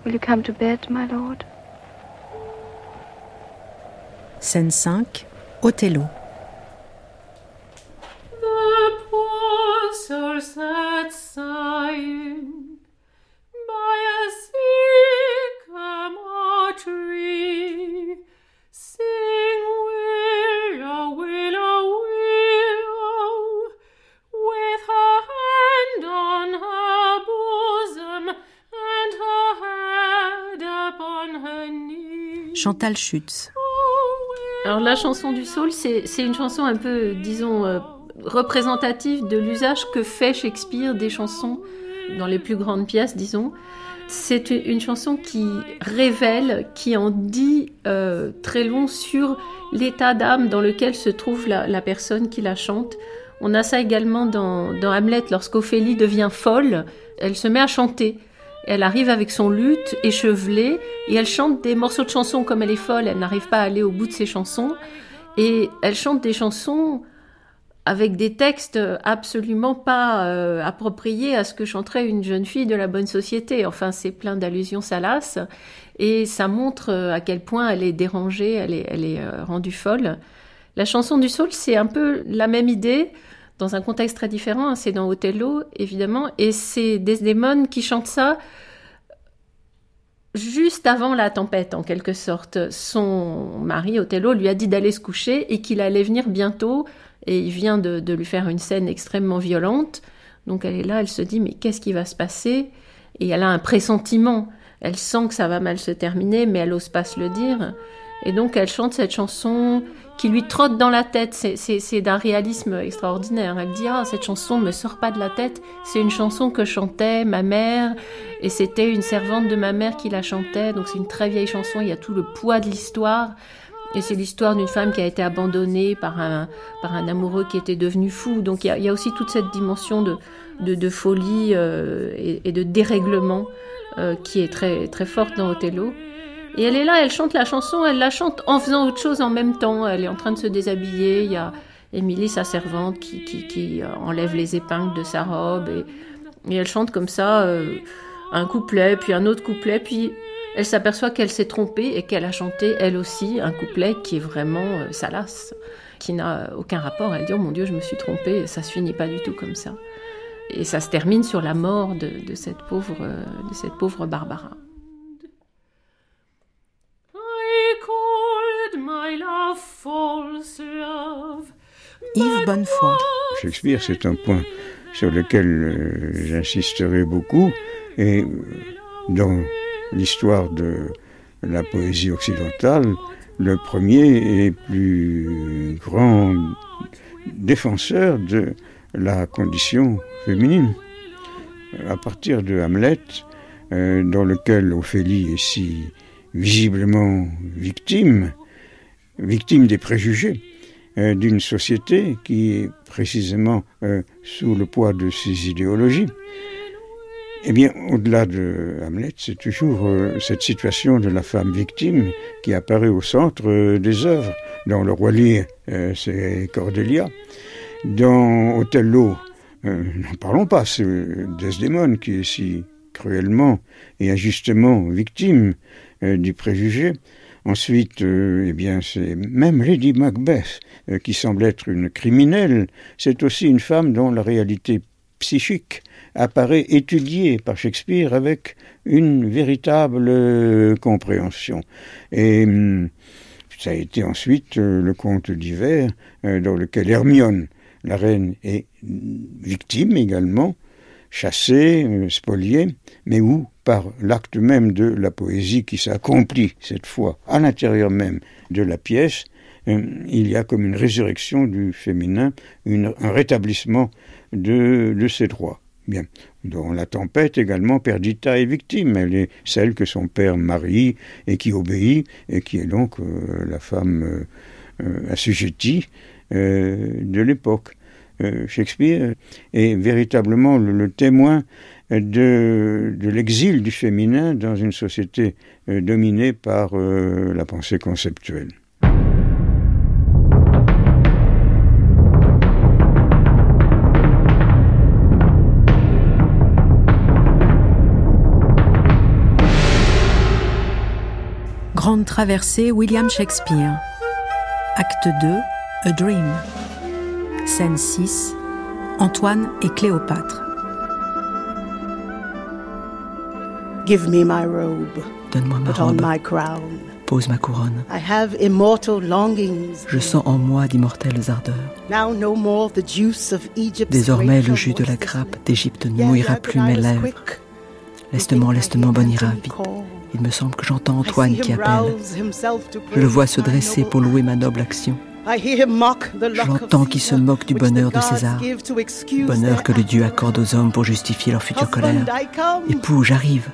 Will you come to bed, my lord? Scène 5. Othello. The poor soul sat sighing by a sycamore tree, sing willow, willow, willow, Chantal Schutz. Alors la chanson du saule, c'est une chanson un peu, disons, euh, représentative de l'usage que fait Shakespeare des chansons dans les plus grandes pièces, disons. C'est une chanson qui révèle, qui en dit euh, très long sur l'état d'âme dans lequel se trouve la, personne qui la chante. On a ça également dans, dans Hamlet, lorsqu'Ophélie devient folle, elle se met à chanter. Elle arrive avec son luth échevelé et elle chante des morceaux de chansons comme elle est folle, elle n'arrive pas à aller au bout de ses chansons. Et elle chante des chansons avec des textes absolument pas euh, appropriés à ce que chanterait une jeune fille de la bonne société. Enfin, c'est plein d'allusions salaces et ça montre euh, à quel point elle est dérangée, elle est, euh, rendue folle. La chanson du Saul, c'est un peu la même idée dans un contexte très différent. Hein. C'est dans Othello, évidemment, et c'est Desdemone qui chante ça juste avant la tempête, en quelque sorte. Son mari, Othello, lui a dit d'aller se coucher et qu'il allait venir bientôt, et il vient de, lui faire une scène extrêmement violente. Donc elle est là, elle se dit, mais qu'est-ce qui va se passer? Et elle a un pressentiment. Elle sent que ça va mal se terminer, mais elle n'ose pas se le dire. Et donc elle chante cette chanson qui lui trotte dans la tête. C'est d'un réalisme extraordinaire. Elle dit Ah, cette chanson ne me sort pas de la tête. C'est une chanson que chantait ma mère, et c'était une servante de ma mère qui la chantait. Donc c'est une très vieille chanson. Il y a tout le poids de l'histoire. Et c'est l'histoire d'une femme qui a été abandonnée par un, par un amoureux qui était devenu fou. Donc il y a, aussi toute cette dimension de, de, folie euh, et, de dérèglement euh, qui est très, très forte dans Othello. Et elle est là, elle chante la chanson, elle la chante en faisant autre chose en même temps. Elle est en train de se déshabiller. Il y a Émilie, sa servante, qui, qui, euh, enlève les épingles de sa robe. Et, et elle chante comme ça euh, un couplet, puis un autre couplet, puis elle s'aperçoit qu'elle s'est trompée et qu'elle a chanté elle aussi un couplet qui est vraiment euh, salace, qui n'a aucun rapport. Elle dit Oh mon Dieu, je me suis trompée, ça se finit pas du tout comme ça. Et ça se termine sur la mort de, de cette, pauvre, de cette pauvre Barbara. Yves Bonnefoy. Shakespeare, c'est un point sur lequel euh, j'insisterai beaucoup. Et euh, dans l'histoire de la poésie occidentale, le premier et plus grand défenseur de la condition féminine. À partir de Hamlet, euh, dans lequel Ophélie est si visiblement victime, victime des préjugés euh, d'une société qui est précisément euh, sous le poids de ses idéologies. Eh bien, au-delà de Hamlet, c'est toujours euh, cette situation de la femme victime qui apparaît au centre des œuvres. Dans Le Roi Lear, c'est Cordelia. Dans Othello, n'en parlons pas, c'est Desdemone qui est si cruellement et injustement victime du préjugé. Ensuite, euh, eh bien, c'est même Lady Macbeth, euh, qui semble être une criminelle, c'est aussi une femme dont la réalité psychique apparaît étudiée par Shakespeare avec une véritable euh, compréhension. Et hum, ça a été ensuite le conte d'hiver, dans lequel Hermione, la reine, est victime également, chassée, spoliée, mais où par l'acte même de la poésie qui s'accomplit cette fois à l'intérieur même de la pièce, euh, il y a comme une résurrection du féminin, un rétablissement de, ses droits. Bien. Dans la tempête également, Perdita est victime. Elle est celle que son père marie et qui obéit, et qui est donc euh, la femme euh, assujettie de l'époque. Shakespeare est véritablement le témoin de, l'exil du féminin dans une société euh, dominée par euh, la pensée conceptuelle. Grande traversée William Shakespeare. Acte 2, A Dream. Scène 6, Antoine et Cléopâtre. Give me my robe. Donne-moi ma robe. my crown. Pose ma couronne. I have immortal longings. Je sens en moi d'immortelles ardeurs. Now no more the juice of Egypt's Désormais, le jus de la grappe d'Égypte ne mouillera plus mes lèvres. Lestement, lestement, bon ira vite. Il me semble que j'entends Antoine qui appelle. Je le vois se dresser pour louer ma noble action. J'entends qui se moque du bonheur de César, bonheur que le Dieu accorde aux hommes pour justifier leur future colère. Époux, j'arrive.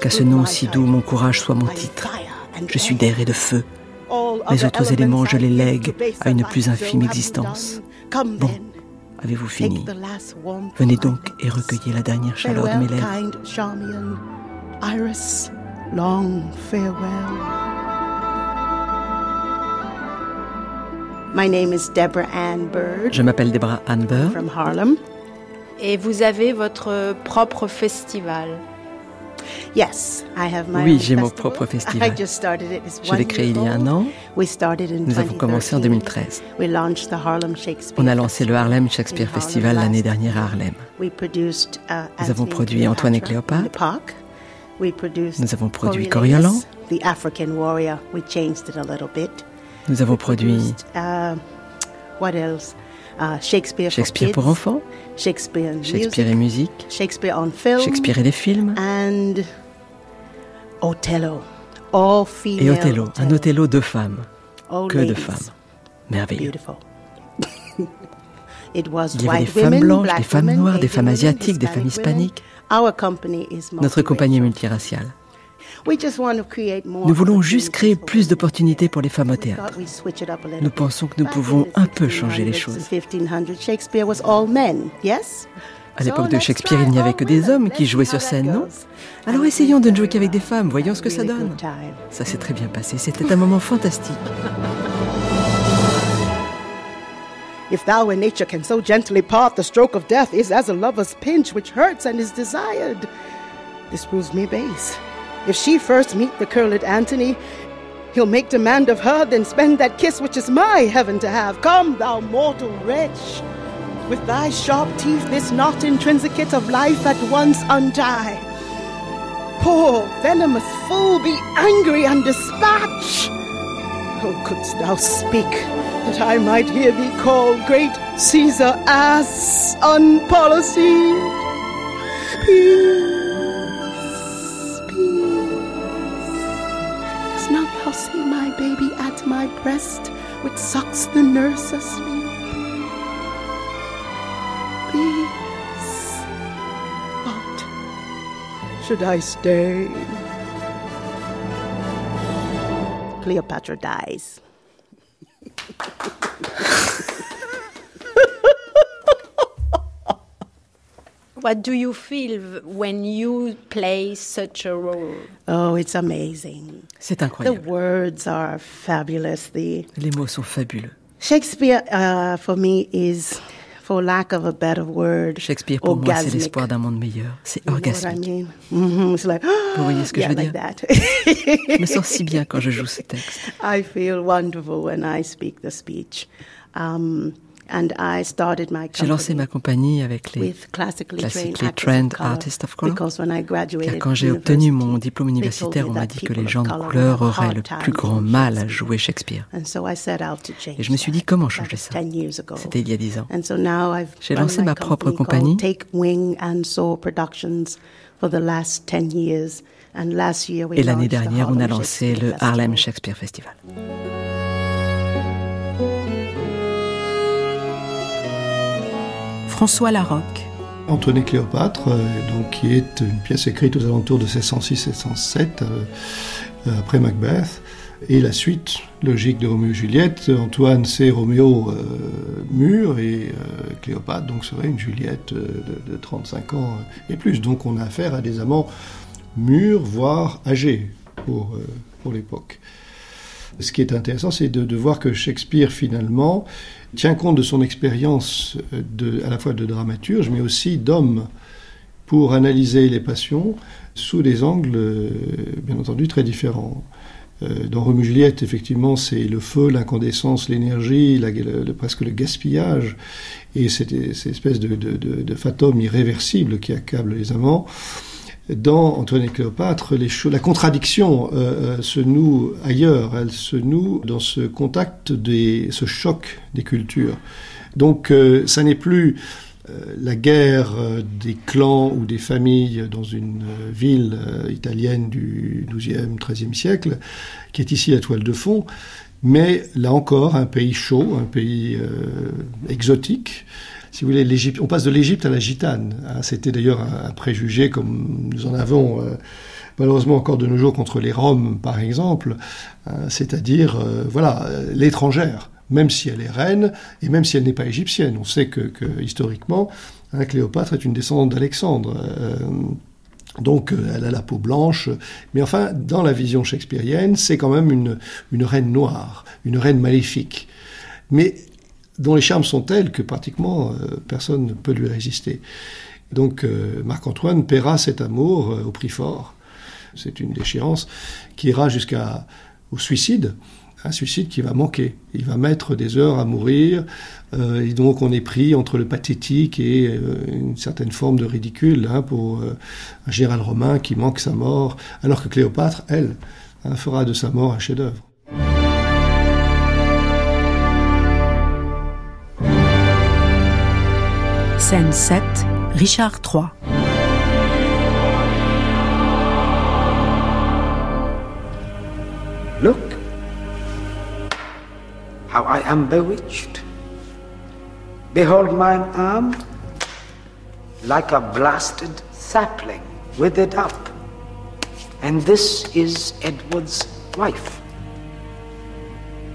Qu'à ce nom si doux, mon courage soit mon titre. Je suis d'air et de feu. Les autres éléments, je les lègue à une plus infime existence. Bon, avez-vous fini? Venez donc et recueillez la dernière chaleur de mes lèvres. Iris, long farewell. My name is Deborah Ann Bird. Je m'appelle Deborah Ann Bird. From Harlem. Et vous avez votre propre festival. Oui, j'ai mon propre festival. Je l'ai créé il y a un an. Nous avons commencé en 2013. On a lancé le Harlem Shakespeare Festival l'année dernière à Harlem. Uh, Nous avons produit Antoine et Cléopâtre. Nous avons produit Coriolan. Nous avons produit uh, uh, Shakespeare, Shakespeare pour enfants, Shakespeare, et musique, Shakespeare Shakespeare et les films, and Othello. All et Othello, un Othello de femmes, que de femmes, merveilleux. Il y avait des femmes blanches, des femmes noires, des femmes asiatiques, des femmes hispaniques. Notre compagnie est multiraciale. Nous voulons juste créer plus d'opportunités pour les femmes au théâtre. Nous pensons que nous pouvons un peu changer les choses. À l'époque de Shakespeare, il n'y avait que des hommes qui jouaient sur scène, non Alors essayons de ne jouer qu'avec des femmes, voyons ce que ça donne. Ça s'est très bien passé, c'était un moment fantastique. If thou in nature can so gently part, the stroke of death is as a lover's pinch which hurts and is desired. This proves me base. If she first meet the curled Antony, he'll make demand of her, then spend that kiss which is my heaven to have. Come, thou mortal wretch, with thy sharp teeth this knot intrinsicate of life at once untie. Poor venomous fool, be angry and dispatch. Oh, couldst thou speak, that I might hear thee call great Caesar ass unpolicied? Peace. my baby at my breast, which sucks the nurse asleep. Peace. What should I stay? Cleopatra dies. What do you feel when you play such a role? Oh, it's amazing. C'est incroyable. The words are fabulous. The Les mots sont fabuleux. Shakespeare, uh, for me, is, for lack of a better word, Shakespeare pour moi, c'est l'espoir d'un monde meilleur. C'est orgasmique. I mean? mm -hmm. like, Vous voyez ce que yeah, je veux like dire? that. Je me sens si bien quand je joue ce texte. I feel wonderful when I speak the speech. Um, J'ai lancé ma compagnie avec les Classically Trained Artists of Color, car quand j'ai obtenu mon diplôme universitaire, on m'a dit que les gens de couleur auraient le plus grand mal à jouer Shakespeare. Et je me suis dit comment changer ça. C'était il y a dix ans. J'ai lancé ma propre compagnie. Et l'année dernière, on a lancé le Harlem Shakespeare Festival. François Larocque. Antoine et Cléopâtre, euh, donc, qui est une pièce écrite aux alentours de 1606-1607, euh, euh, après Macbeth. Et la suite logique de Roméo et Juliette, Antoine c'est Roméo mûr et Cléopâtre donc serait une Juliette de, 35 ans et plus. Donc on a affaire à des amants mûrs, voire âgés pour, pour l'époque. Ce qui est intéressant, c'est de, voir que Shakespeare finalement tient compte de son expérience à la fois de dramaturge, mais aussi d'homme, pour analyser les passions sous des angles, euh, bien entendu, très différents. Euh, dans Roméo Juliette, effectivement, c'est le feu, l'incandescence, l'énergie, presque le gaspillage, et cette, espèce de, de, irréversible qui accable les amants dans Antoine et Cléopâtre, la contradiction euh, euh, se noue ailleurs, elle se noue dans ce contact, des, ce choc des cultures. Donc euh, ça n'est plus la guerre des clans ou des familles dans une ville italienne du XIIe, XIIIe siècle, qui est ici la toile de fond, mais là encore un pays chaud, un pays exotique, si vous voulez, l'Égypte, on passe de l'Égypte à la gitane. Hein. C'était d'ailleurs un, préjugé comme nous en avons euh, malheureusement encore de nos jours contre les Roms, par exemple, hein, c'est-à-dire, euh, voilà, l'étrangère, même si elle est reine et même si elle n'est pas égyptienne. On sait que, historiquement, hein, Cléopâtre est une descendante d'Alexandre. Euh, donc elle a la peau blanche, mais enfin, dans la vision shakespearienne, c'est quand même une, une reine noire, une reine maléfique. Mais dont les charmes sont tels que pratiquement euh, personne ne peut lui résister. Donc euh, Marc-Antoine paiera cet amour euh, au prix fort. C'est une déchéance qui ira jusqu'au suicide, un suicide qui va manquer. Il va mettre des heures à mourir, et donc on est pris entre le pathétique et une certaine forme de ridicule hein, pour un général romain qui manque sa mort, alors que Cléopâtre, elle, hein, fera de sa mort un chef-d'œuvre. Scène 7, Richard III. Look how I am bewitched. Behold mine arm, like a blasted sapling withered up. And this is Edward's wife.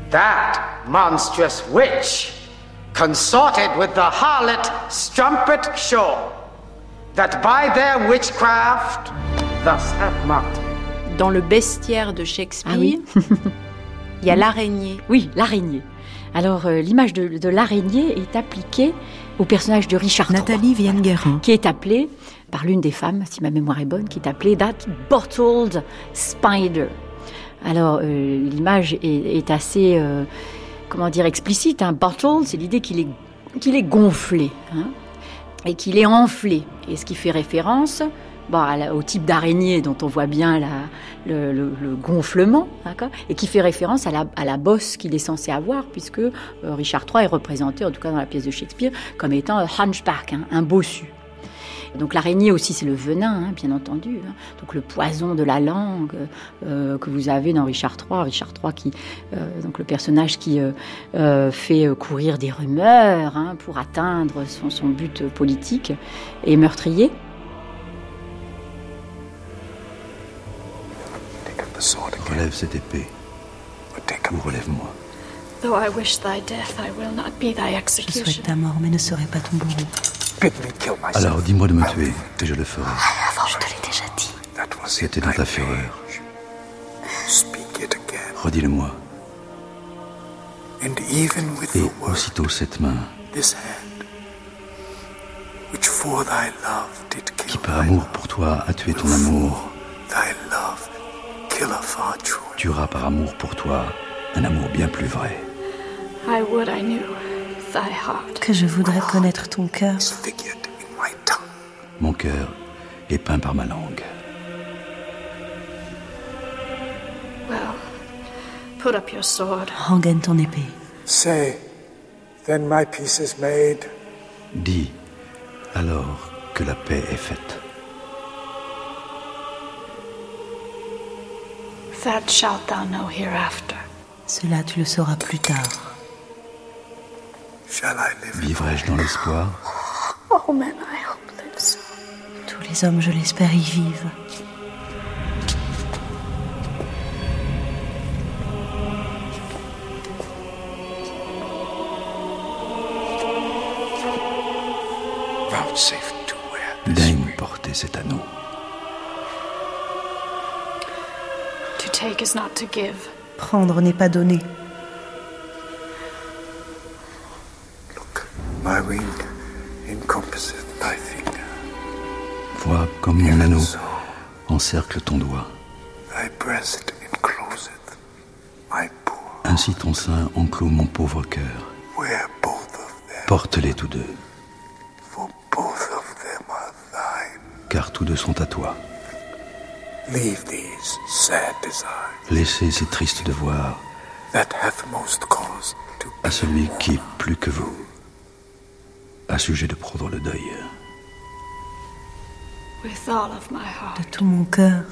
That monstrous witch consorted with the harlot Strumpet Shaw, that by their witchcraft thus have mocked Dans le bestiaire de Shakespeare, ah oui. il y a l'araignée. Oui, l'araignée. Alors, euh, l'image de, de l'araignée est appliquée au personnage de Richard Nathalie Vienne-Guerrand, qui est appelée par l'une des femmes, si ma mémoire est bonne, qui est appelée That Bottled Spider. Alors, euh, l'image est, est, assez euh, comment dire, explicite. Un bottle, c'est l'idée qu'il est, qu'il est gonflé hein, et qu'il est enflé. Et ce qui fait référence bah, au type d'araignée dont on voit bien le, gonflement, et qui fait référence à la, à la bosse qu'il est censé avoir, puisque euh, Richard III est représenté, en tout cas dans la pièce de Shakespeare, comme étant un hunchback, hein, un bossu. Donc l'araignée aussi, c'est le venin, hein, bien entendu. Hein. Donc le poison de la langue euh, que vous avez dans Richard III. Richard III, qui, euh, donc le personnage qui euh, fait courir des rumeurs hein, pour atteindre son, son, but politique et meurtrier. Relève cette épée. Ou relève-moi. Je souhaite ta mort, mais ne serai pas ton bourreau. Alors dis-moi de me tuer, et je le ferai. Je te l'ai déjà dit. C'était dans ta fureur. Redis-le-moi. Et aussitôt cette main, qui par amour pour toi a tué ton amour, tuera par amour pour toi un amour bien plus vrai. Que je voudrais connaître ton cœur. Mon cœur est peint par ma langue. Rengaine ton épée. Say, then my peace is made. Dis, alors que la paix est faite. That shalt thou know hereafter. Cela tu le sauras plus tard. Vivrai-je dans l'espoir? Oh, Tous les hommes, je l'espère, y vivent. Daigne porter cet anneau. Prendre n'est pas donner. Encercle ton doigt. Ainsi ton sein enclôt mon pauvre cœur. Porte-les tous deux. Car tous deux sont à toi. Laissez ces tristes devoirs à celui qui, plus que vous, à sujet de prendre le deuil. De tout mon cœur.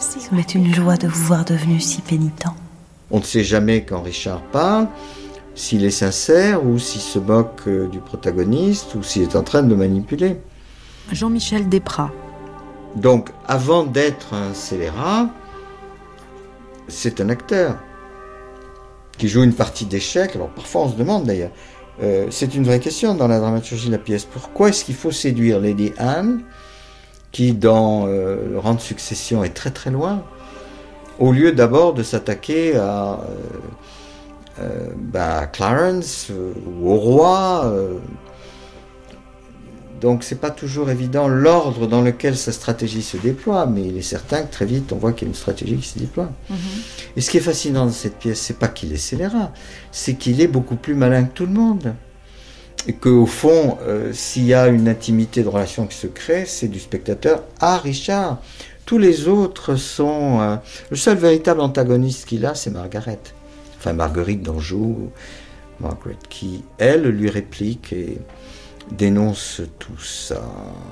Ça m'est une joie de vous voir devenu si pénitent. On ne sait jamais quand Richard parle, s'il est sincère ou s'il se moque euh, du protagoniste ou s'il est en train de le manipuler. Jean-Michel Desprats. Donc, avant d'être un scélérat, c'est un acteur qui joue une partie d'échec. Alors, parfois, on se demande d'ailleurs, euh, c'est une vraie question dans la dramaturgie de la pièce. Pourquoi est-ce qu'il faut séduire Lady Anne, qui dans euh, le rang de succession est très très loin, au lieu d'abord de s'attaquer à, euh, bah, Clarence ou au roi donc c'est pas toujours évident l'ordre dans lequel sa stratégie se déploie, mais il est certain que très vite on voit qu'il y a une stratégie qui se déploie. Mhm. Et ce qui est fascinant dans cette pièce, c'est pas qu'il est scélérat, c'est qu'il est beaucoup plus malin que tout le monde. Et qu'au fond, euh, s'il y a une intimité de relation qui se crée, c'est du spectateur à Richard. Tous les autres sont... Euh, le seul véritable antagoniste qu'il a, c'est Margaret. Enfin, Marguerite d'Anjou, Margaret, qui, elle, lui réplique et dénonce tout ça,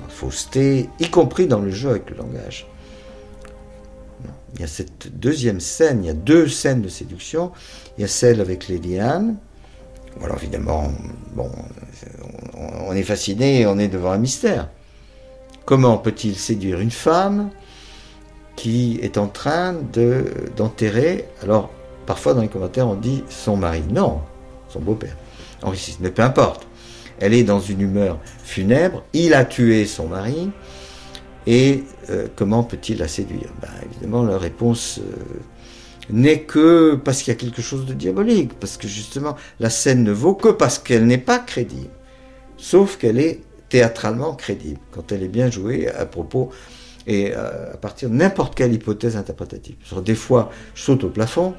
fausseté, y compris dans le jeu avec le langage. Il y a cette deuxième scène, il y a deux scènes de séduction. Il y a celle avec Lady Anne. Alors évidemment, bon, on est fasciné, on est devant un mystère. Comment peut-il séduire une femme qui est en train de, d'enterrer, alors parfois dans les commentaires on dit son mari, non, son beau-père, Henri mais peu importe elle est dans une humeur funèbre, il a tué son mari, et euh, comment peut-il la séduire? Ben, Évidemment, la réponse euh, n'est que parce qu'il y a quelque chose de diabolique, parce que justement, la scène ne vaut que parce qu'elle n'est pas crédible, sauf qu'elle est théâtralement crédible, quand elle est bien jouée à propos et euh, à partir de n'importe quelle hypothèse interprétative. des fois, je saute au plafond.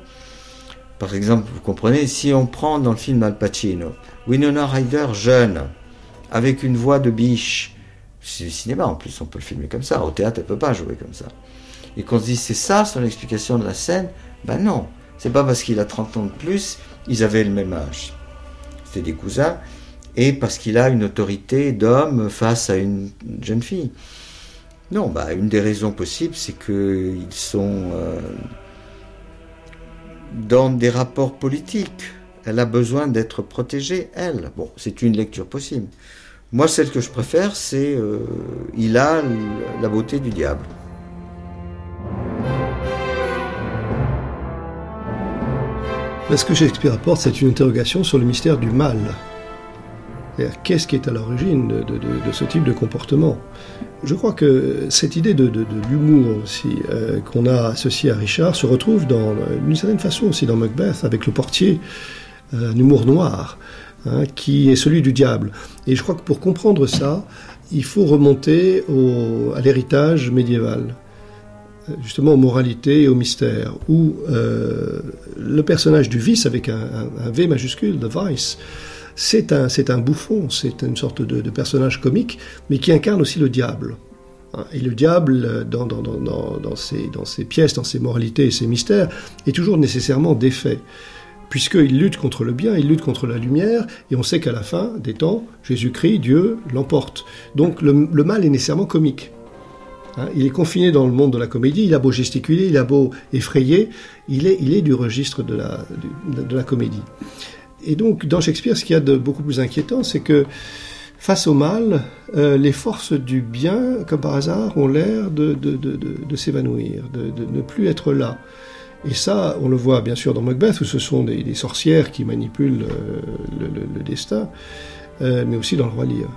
Par exemple, vous comprenez, si on prend dans le film Al Pacino, Winona Ryder jeune, avec une voix de biche. C'est le cinéma en plus, on peut le filmer comme ça. Au théâtre, elle peut pas jouer comme ça. Et qu'on se dit, c'est ça son explication de la scène? Ben non, c'est pas parce qu'il a 30 ans de plus, ils avaient le même âge. C'était des cousins. Et parce qu'il a une autorité d'homme face à une jeune fille. Non, bah, une des raisons possibles, c'est qu'ils sont euh, dans des rapports politiques elle a besoin d'être protégée, elle. Bon, c'est une lecture possible. Moi, celle que je préfère, c'est euh, Il a la beauté du diable. Ce que Shakespeare apporte, c'est une interrogation sur le mystère du mal. Qu'est-ce qui est à l'origine de, ce type de comportement? Je crois que cette idée de, l'humour aussi euh, qu'on a associé à Richard se retrouve d'une certaine façon aussi dans Macbeth avec le portier un humour noir, hein, qui est celui du diable. Et je crois que pour comprendre ça, il faut remonter à l'héritage médiéval, justement aux moralités et au mystère, où euh, le personnage du vice avec un, V majuscule, the vice, c'est un, un bouffon, c'est une sorte de, personnage comique, mais qui incarne aussi le diable. Hein, et le diable, dans ses pièces, dans ses moralités et ses mystères, est toujours nécessairement défait puisqu'il lutte contre le bien, il lutte contre la lumière, et on sait qu'à la fin des temps, Jésus-Christ, Dieu, l'emporte. Donc le, mal est nécessairement comique. Hein, il est confiné dans le monde de la comédie, il a beau gesticuler, il a beau effrayer, il est, il est du registre de la, de, la comédie. Et donc dans Shakespeare, ce qu'il y a de beaucoup plus inquiétant, c'est que face au mal, euh, les forces du bien, comme par hasard, ont l'air de, s'évanouir, de, ne plus être là. Et ça, on le voit bien sûr dans Macbeth, où ce sont des, sorcières qui manipulent euh, le, destin, euh, mais aussi dans le roi Lear.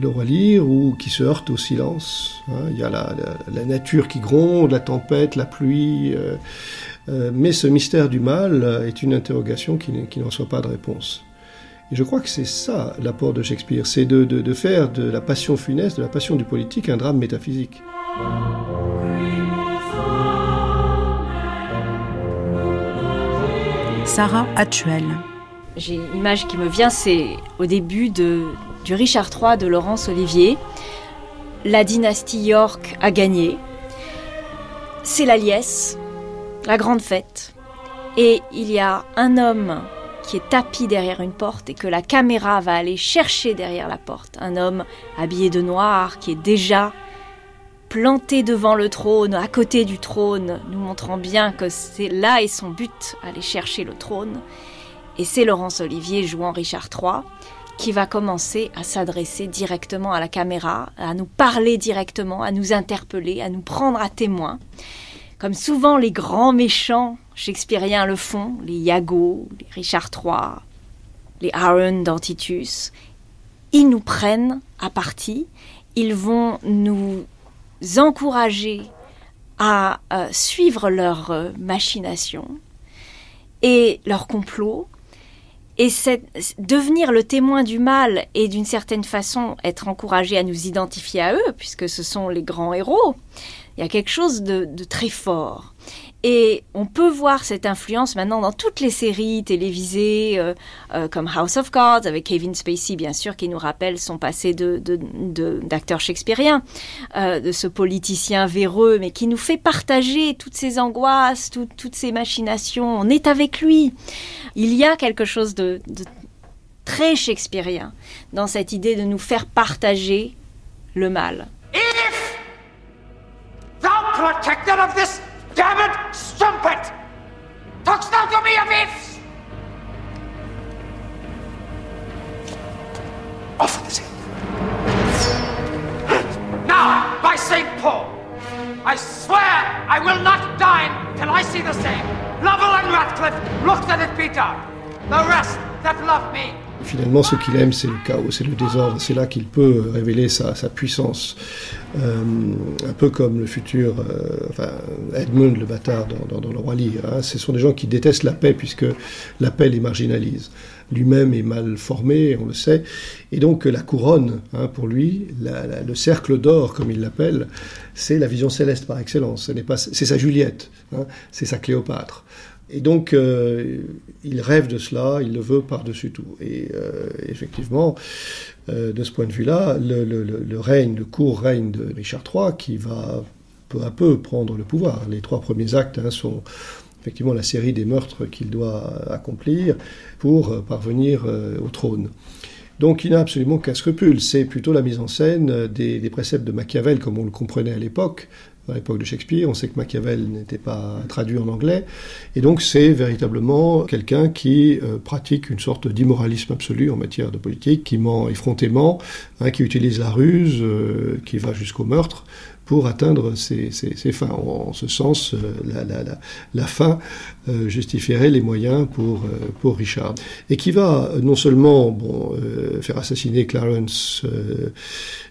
Le roi Lear, ou qui se heurte au silence. Hein. il y a la, nature qui gronde, la tempête, la pluie. Euh, mais ce mystère du mal est une interrogation qui, qui ne reçoit pas de réponse. Et je crois que c'est ça l'apport de Shakespeare, c'est de, de faire de la passion funeste, de la passion du politique, un drame métaphysique. Sarah Actuel. J'ai une image qui me vient, c'est au début de, du Richard III de Laurence Olivier. La dynastie York a gagné. C'est la liesse, la grande fête. Et il y a un homme qui est tapis derrière une porte et que la caméra va aller chercher derrière la porte. Un homme habillé de noir qui est déjà planté devant le trône, à côté du trône, nous montrant bien que c'est là et son but, aller chercher le trône. Et c'est Laurence Olivier jouant Richard III qui va commencer à s'adresser directement à la caméra, à nous parler directement, à nous interpeller, à nous prendre à témoin. Comme souvent les grands méchants shakespeariens le font, les Iago, les Richard III, les Aaron d'Antitus, ils nous prennent à partie, ils vont nous encourager à euh, suivre leur euh, machination et leur complot, et devenir le témoin du mal et d'une certaine façon être encouragé à nous identifier à eux, puisque ce sont les grands héros, il y a quelque chose de très fort. Et on peut voir cette influence maintenant dans toutes les séries télévisées, euh, euh, comme House of Cards, avec Kevin Spacey, bien sûr, qui nous rappelle son passé d'acteur de, shakespearien, euh, de ce politicien véreux, mais qui nous fait partager toutes ces angoisses, toutes ces machinations. On est avec lui. Il y a quelque chose de, très shakespearien dans cette idée de nous faire partager le mal. Protector of this damned strumpet! Talks now to me of ifs! Off with it. Now, by St. Paul, I swear I will not dine till I see the same. Lovell and Ratcliffe looked at it be done. The rest that love me Finalement, ce qu'il aime, c'est le chaos, c'est le désordre. C'est là qu'il peut révéler sa, puissance. Euh, un peu comme le futur euh, enfin, Edmund le bâtard dans, Le Roi Lear. Hein. Ce sont des gens qui détestent la paix puisque la paix les marginalise. Lui-même est mal formé, on le sait. Et donc la couronne, hein, pour lui, le cercle d'or, comme il l'appelle, c'est la vision céleste par excellence. C'est sa Juliette, hein. c'est sa Cléopâtre. Et donc, euh, il rêve de cela, il le veut par-dessus tout. Et euh, effectivement, euh, de ce point de vue-là, le, règne, le court règne de Richard III, qui va peu à peu prendre le pouvoir. Les trois premiers actes hein, sont effectivement la série des meurtres qu'il doit accomplir pour parvenir au trône. Donc il n'a absolument qu'un scrupule, c'est plutôt la mise en scène des, des, préceptes de Machiavel comme on le comprenait à l'époque, à l'époque de Shakespeare. On sait que Machiavel n'était pas traduit en anglais. Et donc c'est véritablement quelqu'un qui euh, pratique une sorte d'immoralisme absolu en matière de politique, qui ment effrontément, hein, qui utilise la ruse, euh, qui va jusqu'au meurtre pour atteindre ses, fins. En, ce sens, euh, la, la, la, fin justifierait les moyens pour, pour Richard. Et qui va non seulement bon, faire assassiner Clarence,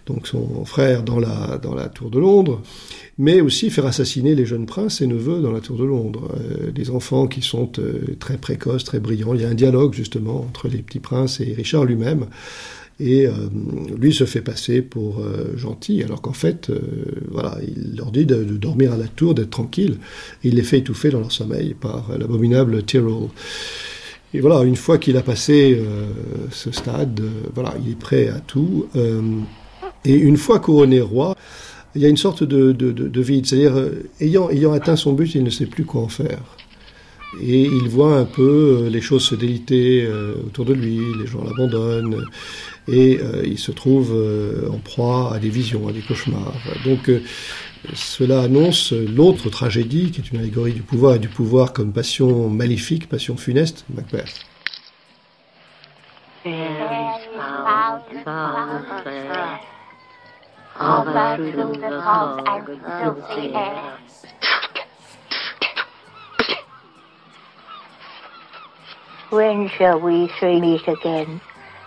donc son frère, dans la, dans la tour de Londres, mais aussi faire assassiner les jeunes princes et neveux dans la tour de Londres. Euh, des enfants qui sont euh, très précoces, très brillants. Il y a un dialogue justement entre les petits princes et Richard lui-même. Et euh, lui se fait passer pour gentil, alors qu'en fait, voilà, il leur dit de, dormir à la tour, d'être tranquille. Il les fait étouffer dans leur sommeil par l'abominable Tyrrell. Et voilà, une fois qu'il a passé ce stade, voilà, il est prêt à tout. et une fois couronné roi, il y a une sorte de, de, vide. C'est-à-dire, euh, ayant, ayant atteint son but, il ne sait plus quoi en faire. Et il voit un peu euh, les choses se déliter euh, autour de lui, les gens l'abandonnent, et il se trouve en proie à des visions, à des cauchemars. Donc cela annonce l'autre tragédie, qui est une allégorie du pouvoir, et du pouvoir comme passion maléfique, passion funeste, Macbeth. When shall we meet again?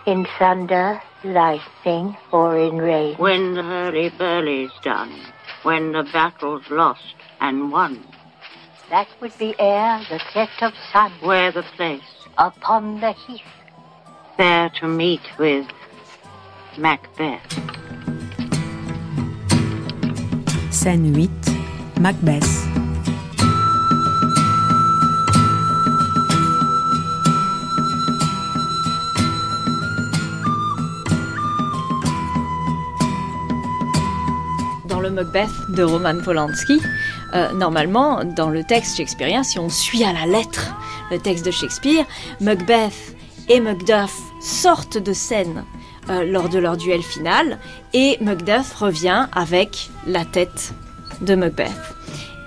In thunder, lightning, or in rain? When the hurly-burly's done, when the battle's lost and won. That would be ere the set of sun. Where the place? Upon the heath. There to meet with Macbeth. Scène 8, Macbeth. Macbeth de Roman Polanski, euh, normalement, dans le texte shakespearien, si on suit à la lettre le texte de Shakespeare, Macbeth et Macduff sortent de scène euh, lors de leur duel final, et Macduff revient avec la tête de Macbeth.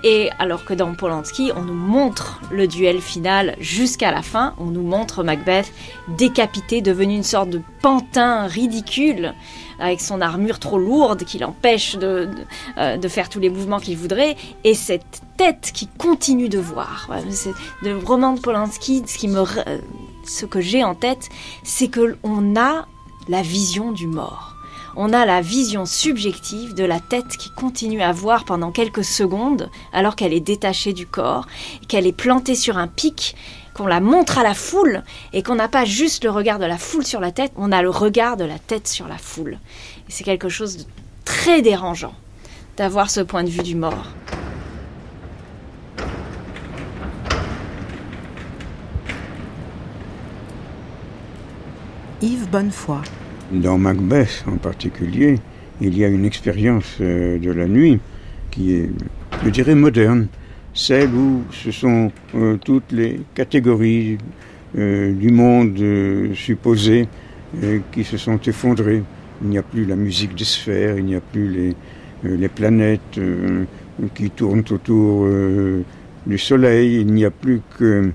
Et alors que dans Polanski, on nous montre le duel final jusqu'à la fin, on nous montre Macbeth décapité, devenu une sorte de pantin ridicule, avec son armure trop lourde qui l'empêche de, de, euh, faire tous les mouvements qu'il voudrait, et cette tête qui continue de voir. Le roman de Polanski, me, ce que j'ai en tête, c'est que on a la vision du mort on a la vision subjective de la tête qui continue à voir pendant quelques secondes alors qu'elle est détachée du corps, qu'elle est plantée sur un pic, qu'on la montre à la foule et qu'on n'a pas juste le regard de la foule sur la tête, on a le regard de la tête sur la foule. C'est quelque chose de très dérangeant d'avoir ce point de vue du mort. Yves Bonnefoy dans Macbeth en particulier, il y a une expérience euh, de la nuit qui est, je dirais, moderne, celle où ce sont euh, toutes les catégories euh, du monde supposé qui se sont effondrées. Il n'y a plus la musique des sphères, il n'y a plus les, les planètes qui tournent autour du Soleil, il n'y a plus que,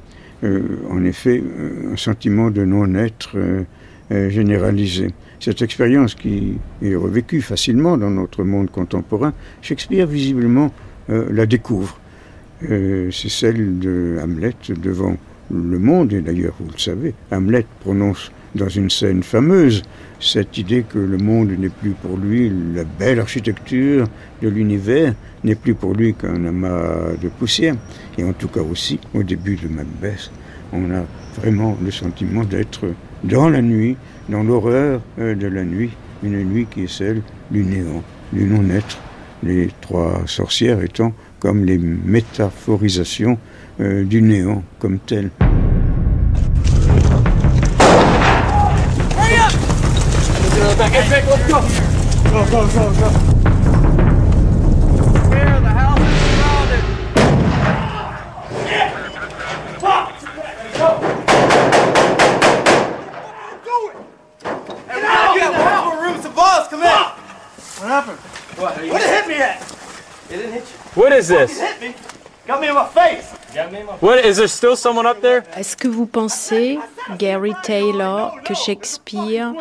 en effet, un sentiment de non-être généralisé. Cette expérience qui est revécue facilement dans notre monde contemporain, Shakespeare visiblement euh, la découvre. Euh, c'est celle de Hamlet devant le monde, et d'ailleurs vous le savez, Hamlet prononce dans une scène fameuse cette idée que le monde n'est plus pour lui la belle architecture de l'univers, n'est plus pour lui qu'un amas de poussière. Et en tout cas aussi, au début de Macbeth, on a vraiment le sentiment d'être dans la nuit, dans l'horreur euh, de la nuit, une nuit qui est celle du néant, du non-être, les trois sorcières étant comme les métaphorisations euh, du néant comme tel. Est-ce que vous pensez, Gary Taylor, que Shakespeare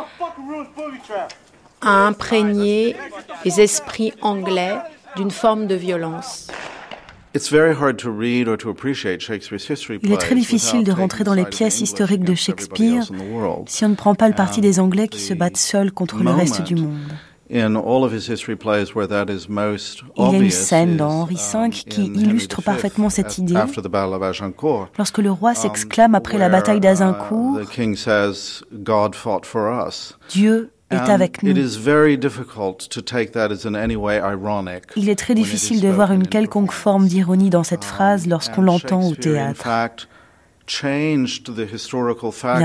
a imprégné les esprits anglais d'une forme de violence? Il est très difficile de rentrer dans les pièces historiques de Shakespeare si on ne prend pas le parti des Anglais qui se battent seuls contre le reste du monde. Il y a une scène dans Henri V qui illustre parfaitement cette idée. Lorsque le roi s'exclame après la bataille d'Azincourt, Dieu est avec nous. Il est très difficile de voir une quelconque forme d'ironie dans cette phrase lorsqu'on l'entend au théâtre. Bien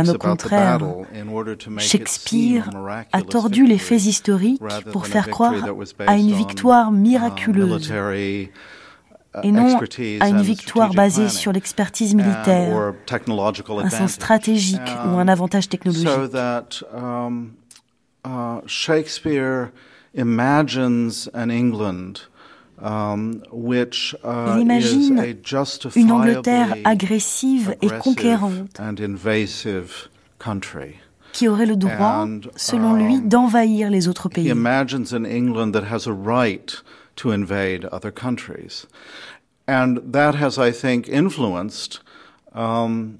au contraire, Shakespeare a tordu les faits historiques pour faire croire à une victoire miraculeuse et non à une victoire basée sur l'expertise militaire, un sens stratégique ou un avantage technologique. Uh, Shakespeare imagines an England Um, uh, Il imagine une Angleterre agressive et conquérante qui aurait le droit, selon lui, um, d'envahir les autres pays. He imagines an England that has a right to invade other countries. And that has, I think, influenced um,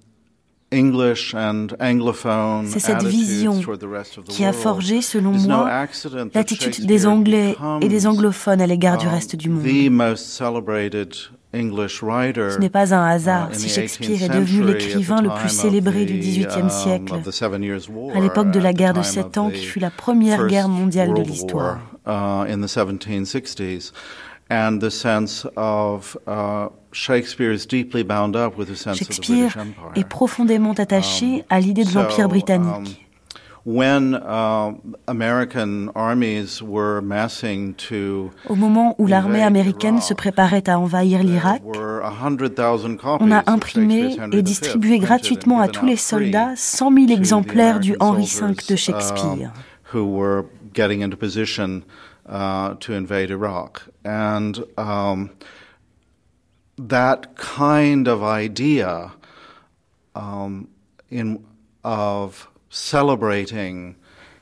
c'est cette vision qui a forgé, selon moi, l'attitude des Anglais et des anglophones à l'égard du reste du monde. Ce n'est pas un hasard uh, si Shakespeare est devenu l'écrivain le plus célébré du XVIIIe um, siècle, à l'époque de la guerre de Sept Ans qui fut la première guerre mondiale de l'histoire. Shakespeare est profondément attaché um, à l'idée de l'Empire um, britannique. Uh, Au moment où l'armée américaine se préparait à envahir l'Irak, on a imprimé et distribué gratuitement à tous les soldats 100 000 exemplaires du Henri V de Shakespeare. That kind of idea um, in, of celebrating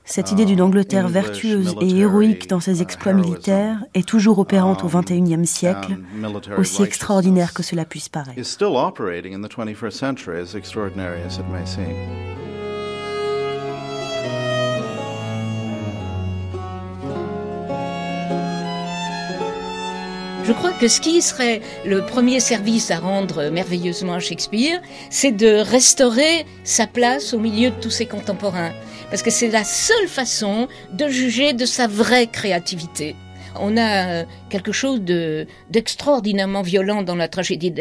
Cette idée d'une Angleterre vertueuse et héroïque dans ses exploits militaires est toujours opérante au XXIe siècle, aussi extraordinaire que cela puisse paraître. Je crois que ce qui serait le premier service à rendre merveilleusement à Shakespeare, c'est de restaurer sa place au milieu de tous ses contemporains. Parce que c'est la seule façon de juger de sa vraie créativité. On a quelque chose d'extraordinairement violent dans la tragédie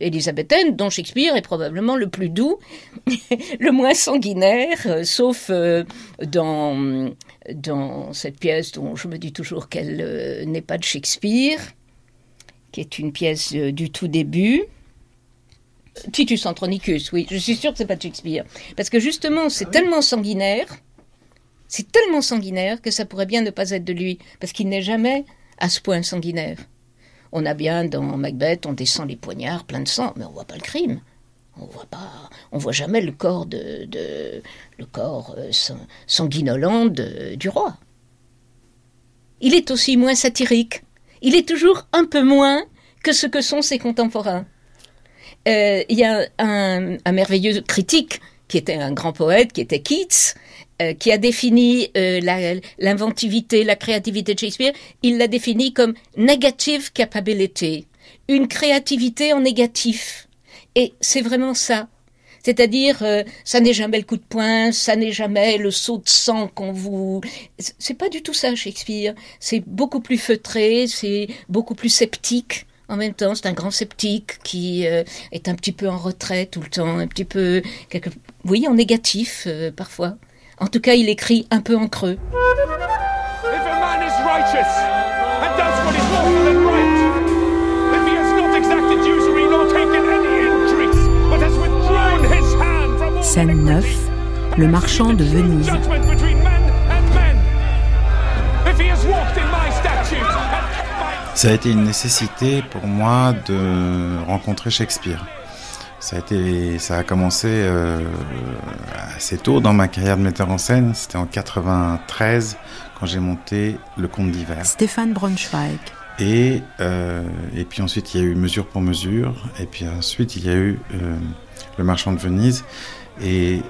élisabéthaine, dont Shakespeare est probablement le plus doux, le moins sanguinaire, euh, sauf euh, dans, dans cette pièce dont je me dis toujours qu'elle euh, n'est pas de Shakespeare qui est une pièce euh, du tout début. Titus Andronicus, oui, je suis sûre que c'est pas de Shakespeare. Parce que justement, c'est tellement sanguinaire, c'est tellement sanguinaire que ça pourrait bien ne pas être de lui, parce qu'il n'est jamais à ce point sanguinaire. On a bien dans Macbeth, on descend les poignards plein de sang, mais on voit pas le crime. On voit pas, on voit jamais le corps de, le corps euh, sanguinolent du roi. Il est aussi moins satirique il est toujours un peu moins que ce que sont ses contemporains. Euh, il y a un, merveilleux critique qui était un grand poète, qui était Keats, euh, qui a défini euh, l'inventivité, la, créativité de Shakespeare. Il l'a défini comme negative capability, une créativité en négatif. Et c'est vraiment ça. C'est-à-dire, euh, ça n'est jamais le coup de poing, ça n'est jamais le saut de sang qu'on vous. C'est pas du tout ça, Shakespeare. C'est beaucoup plus feutré, c'est beaucoup plus sceptique. En même temps, c'est un grand sceptique qui euh, est un petit peu en retrait tout le temps, un petit peu, quelque... oui, en négatif euh, parfois. En tout cas, il écrit un peu en creux. Scène 9, le marchand de Venise. Ça a été une nécessité pour moi de rencontrer Shakespeare. Ça a, été, ça a commencé euh, assez tôt dans ma carrière de metteur en scène. C'était en 93 quand j'ai monté Le Conte d'hiver. Stéphane Braunschweig. Et, euh, et puis ensuite, il y a eu Mesure pour Mesure. Et puis ensuite, il y a eu euh, Le Marchand de Venise. Et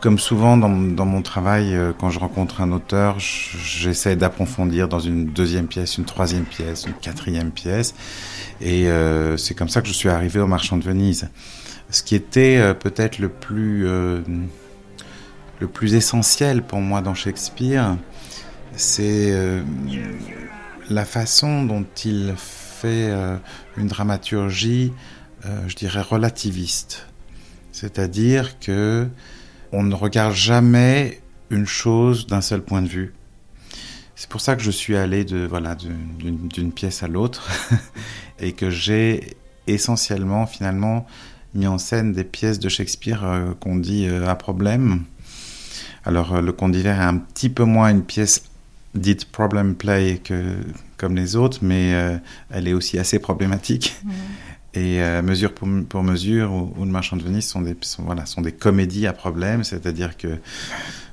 comme souvent dans, mon travail, euh, quand je rencontre un auteur, j'essaie d'approfondir dans une deuxième pièce, une troisième pièce, une quatrième pièce. Et euh, c'est comme ça que je suis arrivé au Marchand de Venise. Ce qui était euh, peut-être le plus le plus essentiel pour moi dans Shakespeare, c'est la façon dont il fait une dramaturgie, je dirais relativiste. C'est-à-dire que on ne regarde jamais une chose d'un seul point de vue. C'est pour ça que je suis allé de voilà d'une pièce à l'autre et que j'ai essentiellement finalement mis en scène des pièces de Shakespeare euh, qu'on dit euh, à problème. Alors euh, le Conte d'hiver est un petit peu moins une pièce dite problem play que comme les autres, mais elle est aussi assez problématique. Mmh. Et euh, Mesure pour, Mesure ou, Le Marchand de Venise sont des, voilà, sont des comédies à problème, c'est-à-dire que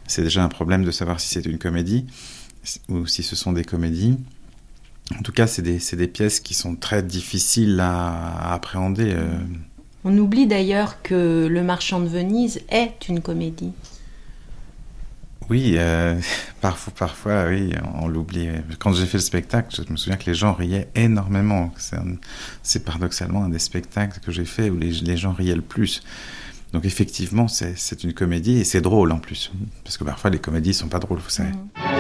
c'est déjà un problème de savoir si c'est une comédie ou si ce sont des comédies. En tout cas, c'est des, des, pièces qui sont très difficiles à, appréhender. Euh. On oublie d'ailleurs que Le Marchand de Venise est une comédie. Oui, euh, parfois, parfois, oui, on, l'oublie. Quand j'ai fait le spectacle, je me souviens que les gens riaient énormément. C'est paradoxalement un des spectacles que j'ai fait où les, gens riaient le plus. Donc effectivement, c'est une comédie et c'est drôle en plus. Parce que parfois, les comédies sont pas drôles, vous savez. Mmh.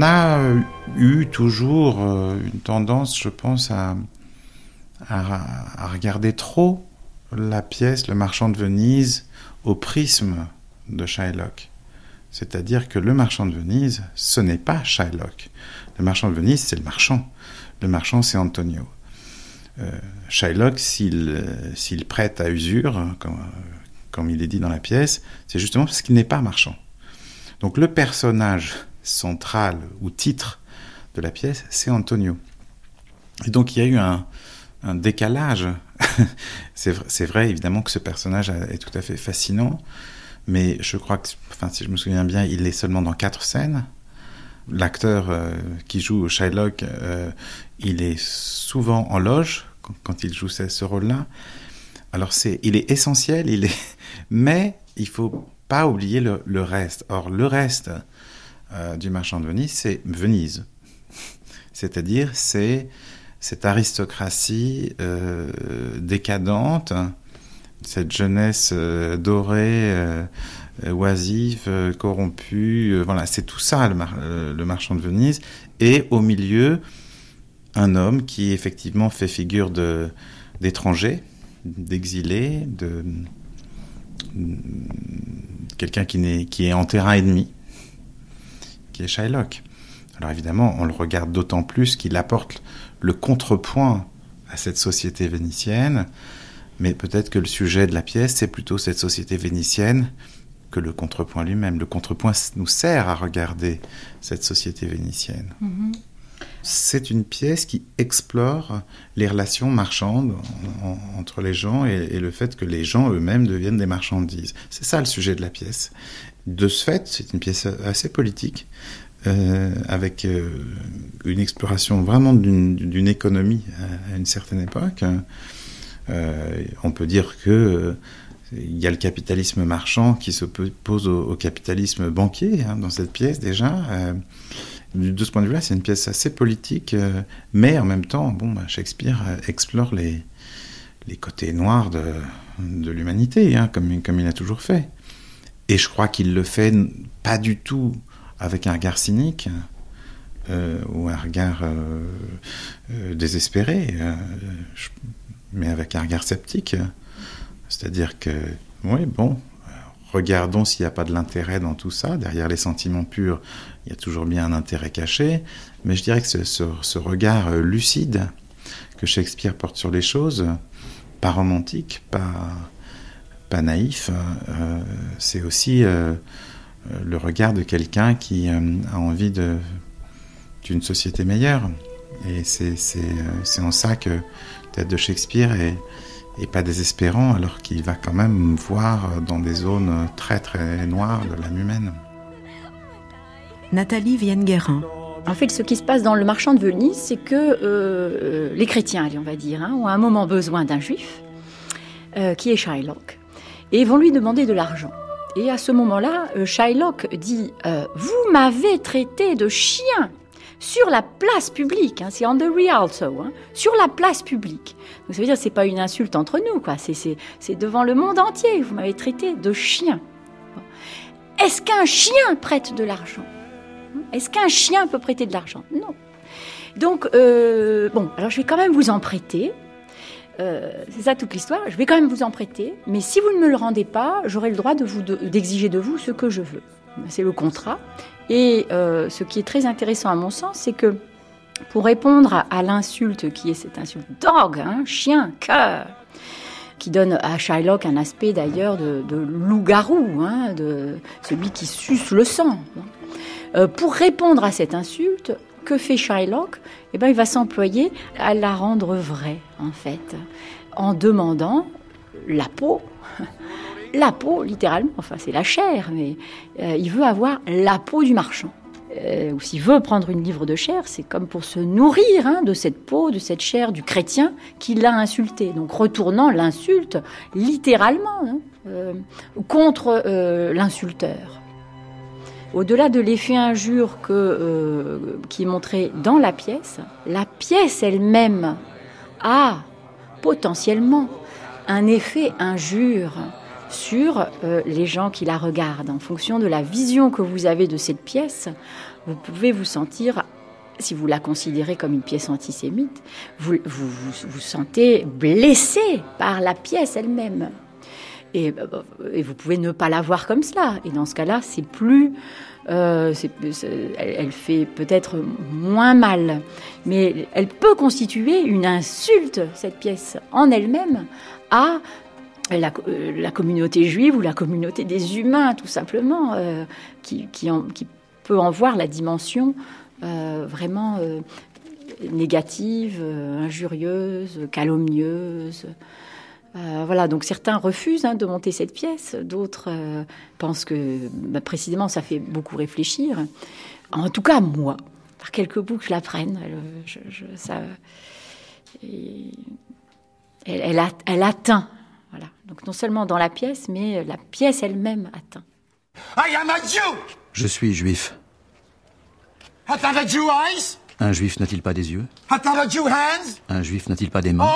On a eu toujours euh, une tendance, je pense, à, regarder trop la pièce Le Marchand de Venise au prisme de Shylock. C'est-à-dire que le marchand de Venise, ce n'est pas Shylock. Le marchand de Venise, c'est le marchand. Le marchand, c'est Antonio. Euh, Shylock, s'il prête à usure, comme, comme il est dit dans la pièce, c'est justement parce qu'il n'est pas marchand. Donc le personnage central ou titre de la pièce, c'est Antonio. Et donc il y a eu un, décalage. c'est vrai, évidemment que ce personnage est tout à fait fascinant, mais je crois que, si je me souviens bien, il est seulement dans quatre scènes. L'acteur euh, qui joue Shylock, euh, il est souvent en loge quand, il joue ce, rôle-là. Alors c'est, il est essentiel, il est, mais il faut pas oublier le, reste. Or le reste euh, du marchand de Venise, c'est Venise. C'est-à-dire, c'est cette aristocratie euh, décadente, cette jeunesse euh, dorée, oisive, corrompue. voilà, c'est tout ça le, marchand de Venise. Et au milieu, un homme qui effectivement fait figure d'étranger, d'exilé, de, quelqu'un qui, qui est en terrain ennemi, qui est Shylock. Alors évidemment, on le regarde d'autant plus qu'il apporte le contrepoint à cette société vénitienne, mais peut-être que le sujet de la pièce, c'est plutôt cette société vénitienne que le contrepoint lui-même. Le contrepoint nous sert à regarder cette société vénitienne. Mm-hmm. C'est une pièce qui explore les relations marchandes entre les gens et, le fait que les gens eux-mêmes deviennent des marchandises. C'est ça le sujet de la pièce. De ce fait, c'est une pièce assez politique, euh, avec euh, une exploration vraiment d'une économie à, une certaine époque. Euh, on peut dire que il y a le capitalisme marchand qui s'oppose au, au, capitalisme banquier hein, dans cette pièce déjà. de ce point de vue-là, c'est une pièce assez politique, mais en même temps, bah, Shakespeare explore les, côtés noirs de, l'humanité, hein, comme il a toujours fait. Et je crois qu'il le fait pas du tout avec un regard cynique euh, ou un regard euh, euh, désespéré, mais avec un regard sceptique. C'est-à-dire que, oui, bon, regardons s'il n'y a pas de l'intérêt dans tout ça. Derrière les sentiments purs, il y a toujours bien un intérêt caché. Mais je dirais que ce, ce, regard lucide que Shakespeare porte sur les choses, pas romantique, pas, pas naïf, c'est aussi euh, le regard de quelqu'un qui euh, a envie d'une société meilleure. Et c'est euh, en ça que tête de Shakespeare est, pas désespérant, alors qu'il va quand même voir dans des zones très très noires de l'âme humaine. Nathalie Vienne-Guérin. En fait, ce qui se passe dans le marchand de Venise, c'est que les chrétiens, on va dire, hein, ont à un moment besoin d'un juif, qui est Shylock, et vont lui demander de l'argent. Et à ce moment-là, euh, Shylock dit euh, Vous m'avez traité de chien sur la place publique, hein, c'est on the Rialto, hein, sur la place publique. Donc ça veut dire c'est pas une insulte entre nous, quoi. C'est devant le monde entier. Vous m'avez traité de chien. Est-ce qu'un chien prête de l'argent? Est-ce qu'un chien peut prêter de l'argent? Non. Donc euh, bon, alors je vais quand même vous en prêter. Euh, c'est ça toute l'histoire. Je vais quand même vous en prêter, mais si vous ne me le rendez pas, j'aurai le droit de d'exiger de, vous ce que je veux. C'est le contrat. Et euh, ce qui est très intéressant à mon sens, c'est que pour répondre à, l'insulte qui est cette insulte dog, hein, chien, cœur, qui donne à Shylock un aspect d'ailleurs de, loup-garou, hein, de celui qui suce le sang. Euh, pour répondre à cette insulte, que fait Shylock Eh ben, il va s'employer à la rendre vraie, en fait, en demandant la peau. La peau, littéralement, enfin c'est la chair, mais euh, il veut avoir la peau du marchand. Euh, ou s'il veut prendre une livre de chair, c'est comme pour se nourrir hein, de cette peau, de cette chair du chrétien qui l'a insulté. Donc retournant l'insulte littéralement hein, euh, contre l'insulteur. Au-delà de l'effet injure euh, qui est montré dans la pièce, la pièce elle-même a potentiellement un effet injure sur euh, les gens qui la regardent. En fonction de la vision que vous avez de cette pièce, vous pouvez vous sentir, si vous la considérez comme une pièce antisémite, vous vous, vous, sentez blessé par la pièce elle-même. Et, et, vous pouvez ne pas la voir comme cela. Et dans ce cas-là, c'est plus euh, elle, fait peut-être moins mal, mais elle peut constituer une insulte, cette pièce, en elle-même, à la, communauté juive ou la communauté des humains, tout simplement, euh, qui, peut en voir la dimension euh, vraiment négative, injurieuse, calomnieuse. Euh, voilà, donc certains refusent hein, de monter cette pièce, d'autres euh, pensent que bah, précisément ça fait beaucoup réfléchir. En tout cas, moi, par quelques bouts que je la prenne, elle, elle, atteint. Voilà. Donc non seulement dans la pièce, mais la pièce elle-même atteint. Je suis juif. Un juif n'a-t-il pas des yeux? Un juif n'a-t-il pas des mains?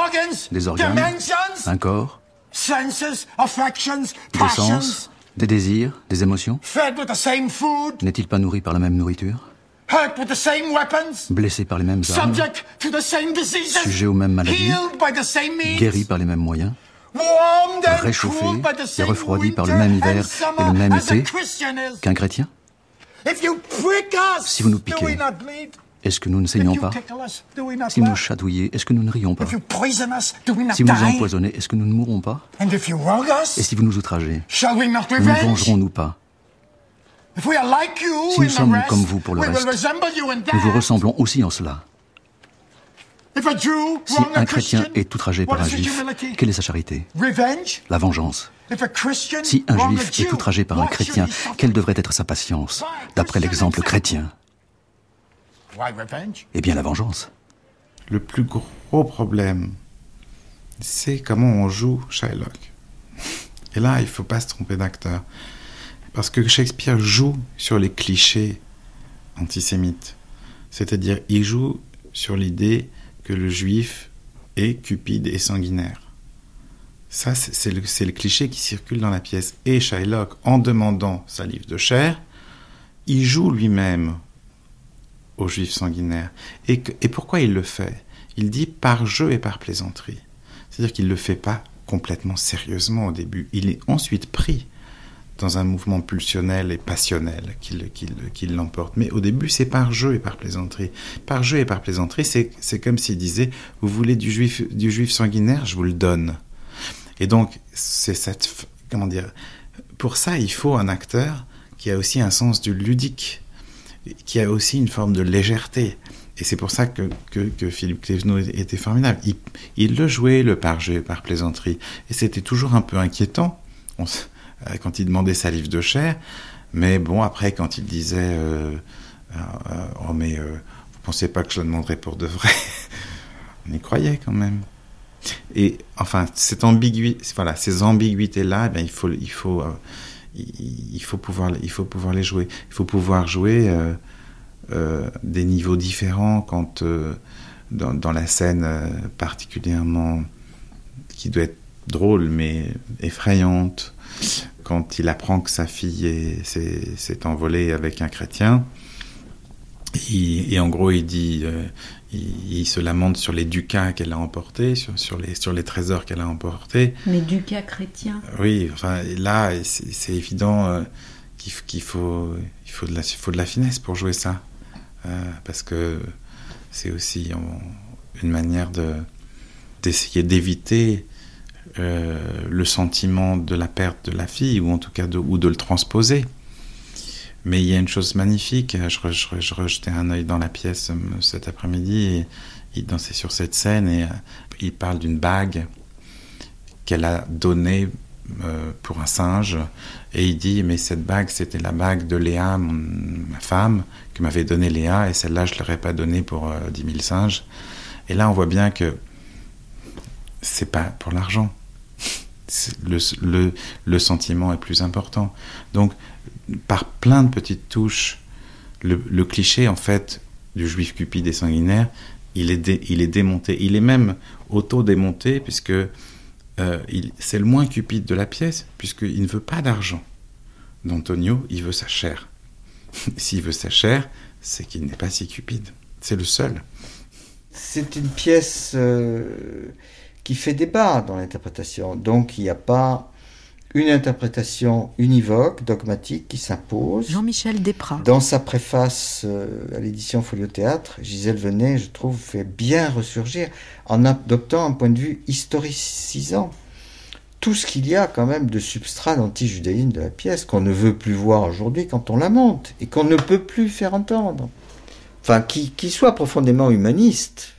Des organes? Un corps? Des sens? Des désirs? Des émotions? N'est-il pas nourri par la même nourriture? Blessé par les mêmes armes? Sujet aux mêmes maladies? Guéri par les mêmes moyens? Réchauffé et refroidi par le même hiver et le même été qu'un chrétien? Si vous nous piquez, est-ce que nous ne saignons pas Si vous nous chatouillez, est-ce que nous ne rions pas Si vous nous empoisonnez, est-ce que nous ne mourrons pas Et si vous nous outragez, ne nous vengerons-nous pas Si nous sommes comme vous pour le reste, nous vous ressemblons aussi en cela. Si un chrétien est outragé par un juif, quelle est sa charité? La vengeance. Si un juif est outragé par un chrétien, quelle devrait être sa patience, d'après l'exemple chrétien? Eh bien, la vengeance. Le plus gros problème, c'est comment on joue Shylock. Et là, il ne faut pas se tromper d'acteur. Parce que Shakespeare joue sur les clichés antisémites. C'est-à-dire, il joue sur l'idée que le juif est cupide et sanguinaire. Ça, c'est le, le, cliché qui circule dans la pièce. Et Shylock, en demandant sa livre de chair, il joue lui-même aux juifs sanguinaires. Et, et pourquoi il le fait? Il dit par jeu et par plaisanterie. C'est-à-dire qu'il ne le fait pas complètement sérieusement au début. Il est ensuite pris dans un mouvement pulsionnel et passionnel qui, l'emporte. Mais au début, c'est par jeu et par plaisanterie. Par jeu et par plaisanterie, c'est comme s'il disait, vous voulez du juif, du juif sanguinaire, je vous le donne. Et donc, c'est cette... Comment dire Pour ça, il faut un acteur qui a aussi un sens du ludique qui a aussi une forme de légèreté. Et c'est pour ça que, que, Philippe Clévenot était formidable. Il, le jouait, le par-jeu, par plaisanterie. Et c'était toujours un peu inquiétant euh, quand il demandait sa livre de chair. Mais bon, après, quand il disait euh, euh, Oh, mais vous pensez pas que je la demanderais pour de vrai? On y croyait quand même. Et enfin, cette ambiguïté, voilà, ces ambiguïtés-là, eh il faut, il faut il faut pouvoir, il faut pouvoir les jouer. Il faut pouvoir jouer euh, euh, des niveaux différents quand euh, dans, la scène particulièrement qui doit être drôle mais effrayante, quand il apprend que sa fille s'est envolée avec un chrétien. et en gros, il dit, il, se lamente sur les ducats qu'elle a emportés, sur, les, sur les trésors qu'elle a emportés. Les ducats chrétiens Oui, enfin là, c'est évident euh, qu'il faut, il faut, de la, faut de la finesse pour jouer ça. Euh, parce que c'est aussi une manière d'essayer d'éviter euh, le sentiment de la perte de la fille, ou en tout cas de, ou de le transposer. Mais il y a une chose magnifique. Je, je, rejetais un œil dans la pièce euh, cet après-midi il dansait sur cette scène et euh, il parle d'une bague qu'elle a donnée euh, pour un singe et il dit mais cette bague c'était la bague de Léa ma femme que m'avait donnée Léa et celle-là je l'aurais pas donnée pour dix 10 000 singes et là on voit bien que c'est pas pour l'argent le, le, sentiment est plus important donc par plein de petites touches, le, cliché en fait du juif cupide et sanguinaire, il est, démonté. Il est même auto-démonté puisque euh, c'est le moins cupide de la pièce, puisqu'il ne veut pas d'argent. D'Antonio, il veut sa chair. S'il veut sa chair, c'est qu'il n'est pas si cupide. C'est le seul. C'est une pièce euh, qui fait débat dans l'interprétation. Donc il n'y a pas une interprétation univoque, dogmatique, qui s'impose. Jean-Michel Desprats. Dans sa préface euh, à l'édition Folio Théâtre, Gisèle Venet, je trouve, fait bien ressurgir en adoptant un point de vue historicisant tout ce qu'il y a quand même de substrat d'anti-judaïsme de la pièce qu'on ne veut plus voir aujourd'hui quand on la monte et qu'on ne peut plus faire entendre. Enfin, qui, qui soit profondément humaniste,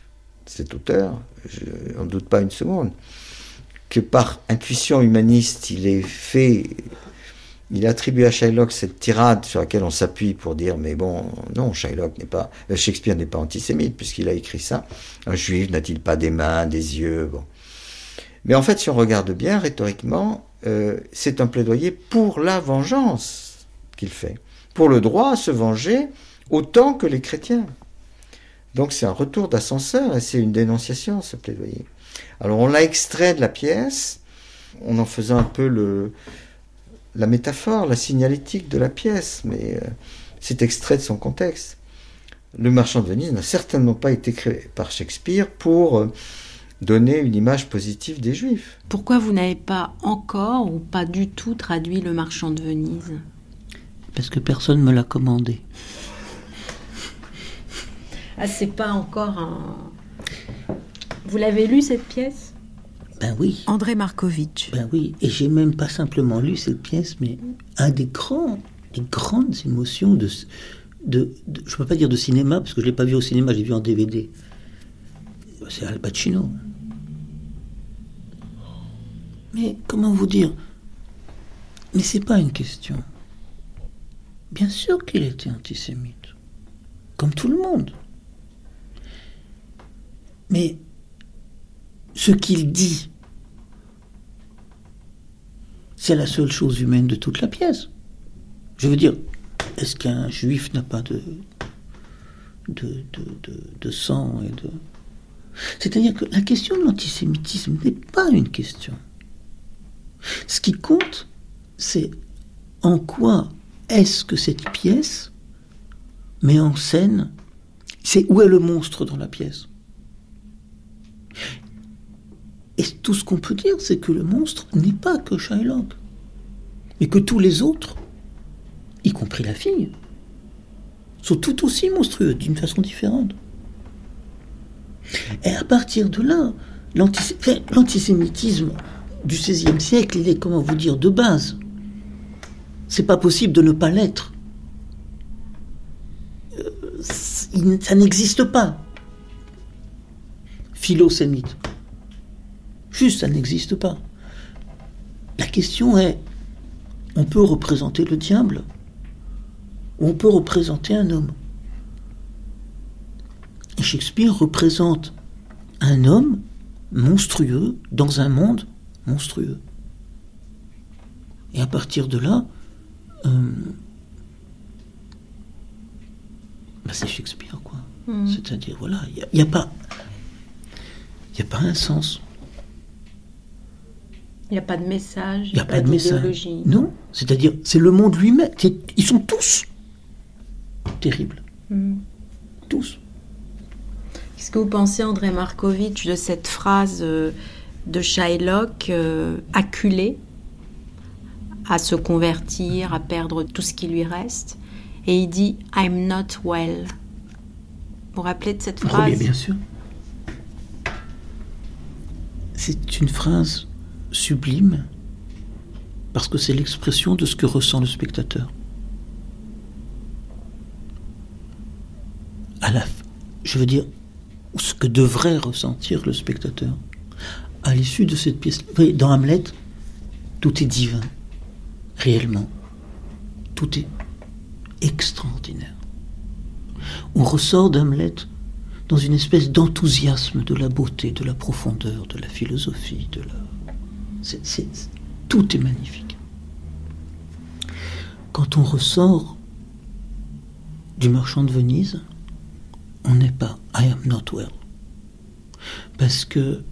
cet auteur, je n'en doute pas une seconde, que par intuition humaniste, il est fait, il attribue à Shylock cette tirade sur laquelle on s'appuie pour dire, mais bon, non, Shylock n'est pas, euh, Shakespeare n'est pas antisémite puisqu'il a écrit ça. Un juif n'a-t-il pas des mains, des yeux, bon. Mais en fait, si on regarde bien rhétoriquement, euh, c'est un plaidoyer pour la vengeance qu'il fait, pour le droit à se venger autant que les chrétiens. Donc c'est un retour d'ascenseur et c'est une dénonciation, ce plaidoyer. Alors on l'a extrait de la pièce, en en faisant un peu le, la métaphore, la signalétique de la pièce, mais euh, c'est extrait de son contexte. Le marchand de Venise n'a certainement pas été créé par Shakespeare pour euh, donner une image positive des Juifs. Pourquoi vous n'avez pas encore ou pas du tout traduit le marchand de Venise? Parce que personne ne me l'a commandé. Ah, c'est pas encore un. Vous l'avez lu cette pièce? Ben oui. André Markovitch. Ben oui, et j'ai même pas simplement lu cette pièce, mais un des grands, des grandes émotions de, de, je peux pas dire de cinéma parce que je l'ai pas vu au cinéma, j'ai vu en DVD. C'est Al Pacino. Mais comment vous dire? Mais c'est pas une question. Bien sûr qu'il était antisémite, comme tout le monde. Mais ce qu'il dit, c'est la seule chose humaine de toute la pièce. Je veux dire, est-ce qu'un juif n'a pas de, sang et de... C'est-à-dire que la question de l'antisémitisme n'est pas une question. Ce qui compte, c'est en quoi est-ce que cette pièce met en scène, c'est où est le monstre dans la pièce? Et tout ce qu'on peut dire, c'est que le monstre n'est pas que Shylock, mais que tous les autres, y compris la fille, sont tout aussi monstrueux d'une façon différente. Et à partir de là, l'antisémitisme du XVIe siècle, il est, comment vous dire, de base. C'est pas possible de ne pas l'être. Euh, ça n'existe pas. Philosémite. Juste, ça n'existe pas. La question est, on peut représenter le diable ou on peut représenter un homme. Et Shakespeare représente un homme monstrueux dans un monde monstrueux. Et à partir de là, euh, bah, c'est Shakespeare, quoi. Hmm. C'est-à-dire, voilà, il n'y a, pas. Il n'y a pas un sens. Il n'y a pas de message. Il n'y a, pas, de message. Non, c'est-à-dire, c'est le monde lui-même. Ils sont tous terribles. Hmm. Tous. Qu'est-ce que vous pensez, André Markovitch, de cette phrase euh, de Shylock, euh, acculé à se convertir, à perdre tout ce qui lui reste Et il dit I'm not well. Vous vous rappelez de cette phrase? Oui, bien sûr. C'est une phrase sublime parce que c'est l'expression de ce que ressent le spectateur. À je veux dire, ce que devrait ressentir le spectateur à l'issue de cette pièce. dans Hamlet, tout est divin, réellement. Tout est extraordinaire. On ressort d'Hamlet dans une espèce d'enthousiasme de la beauté, de la profondeur, de la philosophie, de la tout est magnifique. Quand on ressort du marchand de Venise, on n'est pas I am not well. Parce que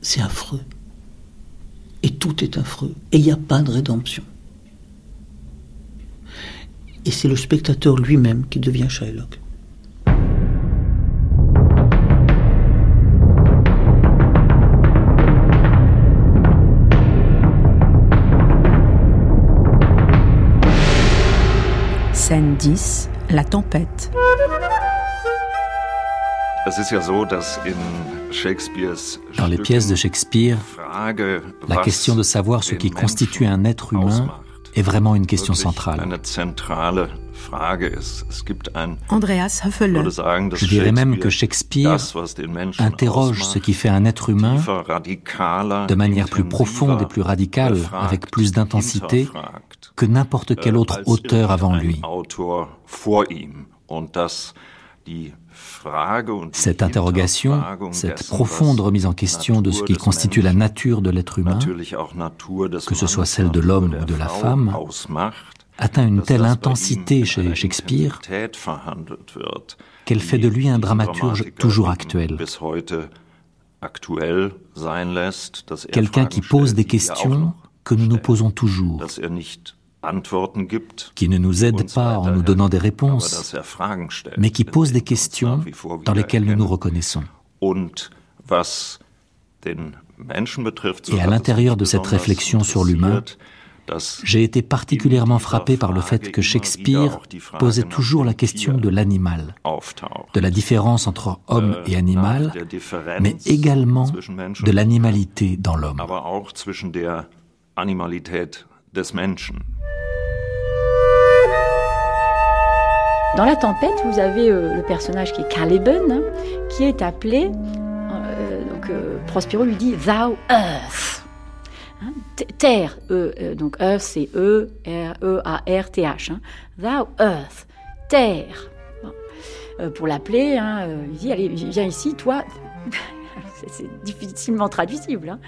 c'est affreux. tout est affreux et il n'y a pas de rédemption. Et c'est le spectateur lui-même qui devient Shylock. Scène 10, la tempête. Dans les pièces de Shakespeare, la question de savoir ce qui constitue un être humain est vraiment une question centrale. Andreas Höfele. Je dirais même que Shakespeare interroge ce qui fait un être humain de manière plus profonde et plus radicale, avec plus d'intensité que n'importe quel autre auteur avant lui. Cette interrogation, cette profonde remise en question de ce qui constitue la nature de l'être humain, que ce soit celle de l'homme ou de la femme, atteint une telle intensité chez Shakespeare qu'elle fait de lui un dramaturge toujours actuel. Quelqu'un qui pose des questions que nous nous posons toujours, qui ne nous aide pas en nous donnant des réponses, mais qui pose des questions dans lesquelles nous nous reconnaissons. Et à l'intérieur de cette réflexion sur l'humain, j'ai été particulièrement frappé par le fait que Shakespeare posait toujours la question de l'animal, de la différence entre homme et animal, mais également de l'animalité dans l'homme. Dans la tempête, vous avez euh, le personnage qui est Caliban, hein, qui est appelé, euh, donc euh, Prospero lui dit Thou Earth. Hein, terre, e, donc Earth c'est E, R, E, A, R, T, H. Hein. Thou Earth, terre. pour l'appeler, hein, il dit Allez, viens ici, toi. c'est difficilement traduisible.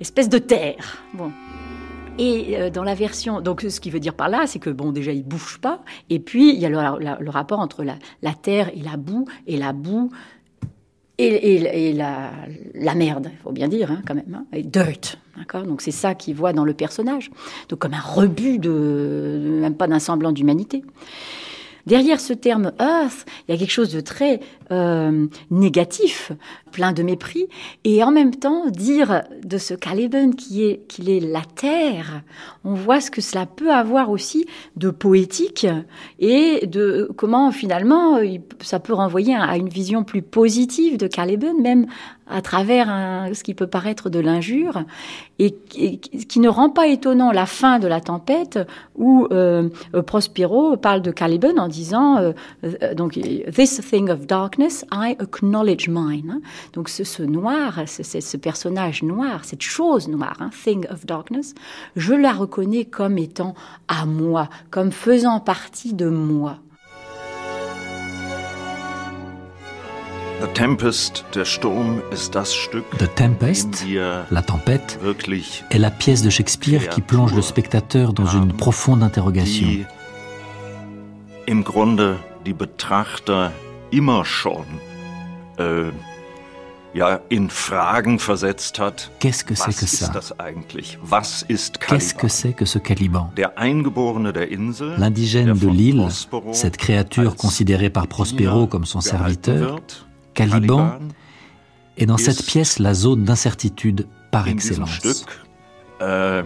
Espèce de terre. Bon, et euh, dans la version, donc ce qui veut dire par là, c'est que bon, déjà il bouge pas, et puis il y a le, rapport entre la, terre et la boue, et la boue et, la, merde, il faut bien dire hein, quand même, hein, et dirt, d'accord? Donc c'est ça qu'il voit dans le personnage, donc comme un rebut de même pas d'un semblant d'humanité. Derrière ce terme earth, il y a quelque chose de très euh, négatif, plein de mépris, et en même temps dire de ce Caliban qui est qu'il est la terre, on voit ce que cela peut avoir aussi de poétique et de comment finalement ça peut renvoyer à une vision plus positive de Caliban, même à travers ce qui peut paraître de l'injure, et, qui ne rend pas étonnant la fin de la tempête où euh, Prospero parle de Caliban en disant euh, euh, donc this thing of darkness I acknowledge mine. Hein. Donc ce, ce noir, ce, ce, personnage noir, cette chose noire, hein, thing of darkness, je la reconnais comme étant à moi, comme faisant partie de moi. The Tempest, la tempête, est la pièce de Shakespeare qui plonge le spectateur dans une profonde interrogation. Im Grunde die Betrachter immer schon äh, ja, in Fragen versetzt hat. Qu'est-ce que c'est que ça Qu'est-ce que c'est que ce Caliban L'indigène de l'île, cette créature considérée par Prospero comme son serviteur, Caliban est dans cette pièce la zone d'incertitude par excellence. Äh,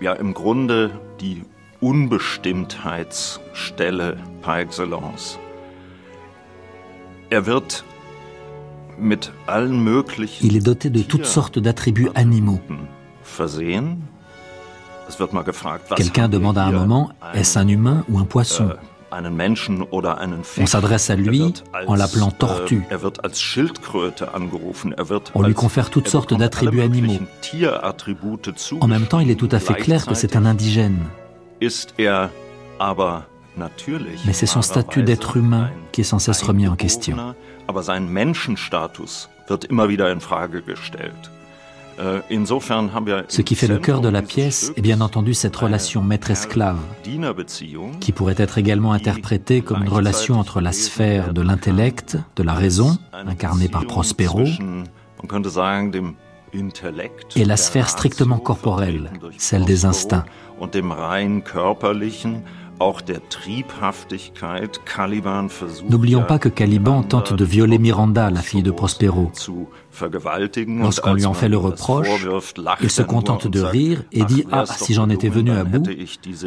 ja, im Grunde die Unbestimmtheitsstelle par excellence. Il est doté de toutes sortes d'attributs animaux. Quelqu'un demande à un moment, est-ce un humain ou un poisson? Äh, on s'adresse à lui en l'appelant äh, tortue. Er On lui confère toutes sortes d'attributs animaux. En même temps, il est tout à fait clair que c'est un indigène. Mais c'est son statut d'être humain qui est sans cesse remis en question. Euh, Ce qui fait le cœur de la pièce est bien entendu cette relation maître-esclave, qui pourrait être également interprétée comme une relation entre la sphère de l'intellect, de la raison, incarnée par Prospero, et la sphère strictement corporelle, celle des instincts. N'oublions pas que Caliban tente de violer Miranda, la fille de Prospero. Lorsqu'on lui en fait le reproche, il se contente de rire et dit Ah, si j'en étais venu à bout,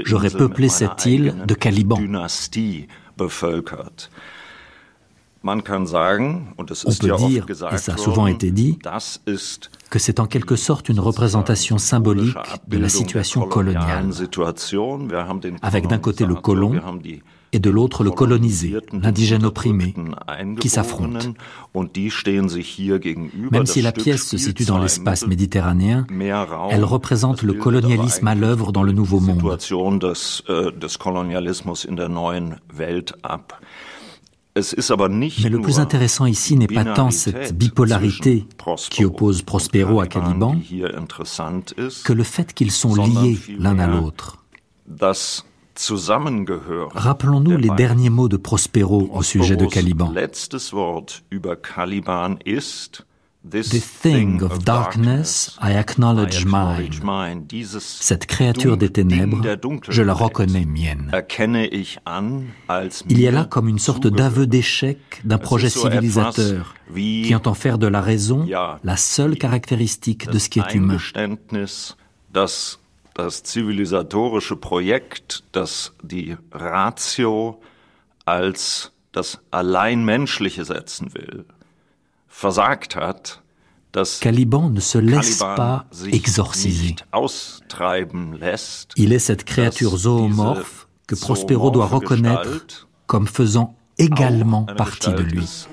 j'aurais peuplé cette île de Caliban. On peut dire, et ça a souvent été dit, que c'est en quelque sorte une représentation symbolique de la situation coloniale, avec d'un côté le colon et de l'autre le colonisé, l'indigène opprimé, qui s'affrontent. Même si la pièce se situe dans l'espace méditerranéen, elle représente le colonialisme à l'œuvre dans le Nouveau Monde. Mais le plus intéressant ici n'est pas tant cette bipolarité qui oppose Prospero à Caliban que le fait qu'ils sont liés l'un à l'autre. Rappelons-nous les derniers mots de Prospero au sujet de Caliban. The thing of darkness, I acknowledge mine. Cette créature des ténèbres, je la reconnais mienne. Il y a là comme une sorte d'aveu d'échec d'un projet civilisateur qui entend faire de la raison la seule caractéristique de ce qui est humain. Das zivilisatorische Projekt, das die Ratio als das allein Menschliche setzen will. Caliban ne se laisse pas exorciser. Il est cette créature zoomorphe que Prospero doit reconnaître comme faisant également partie de lui.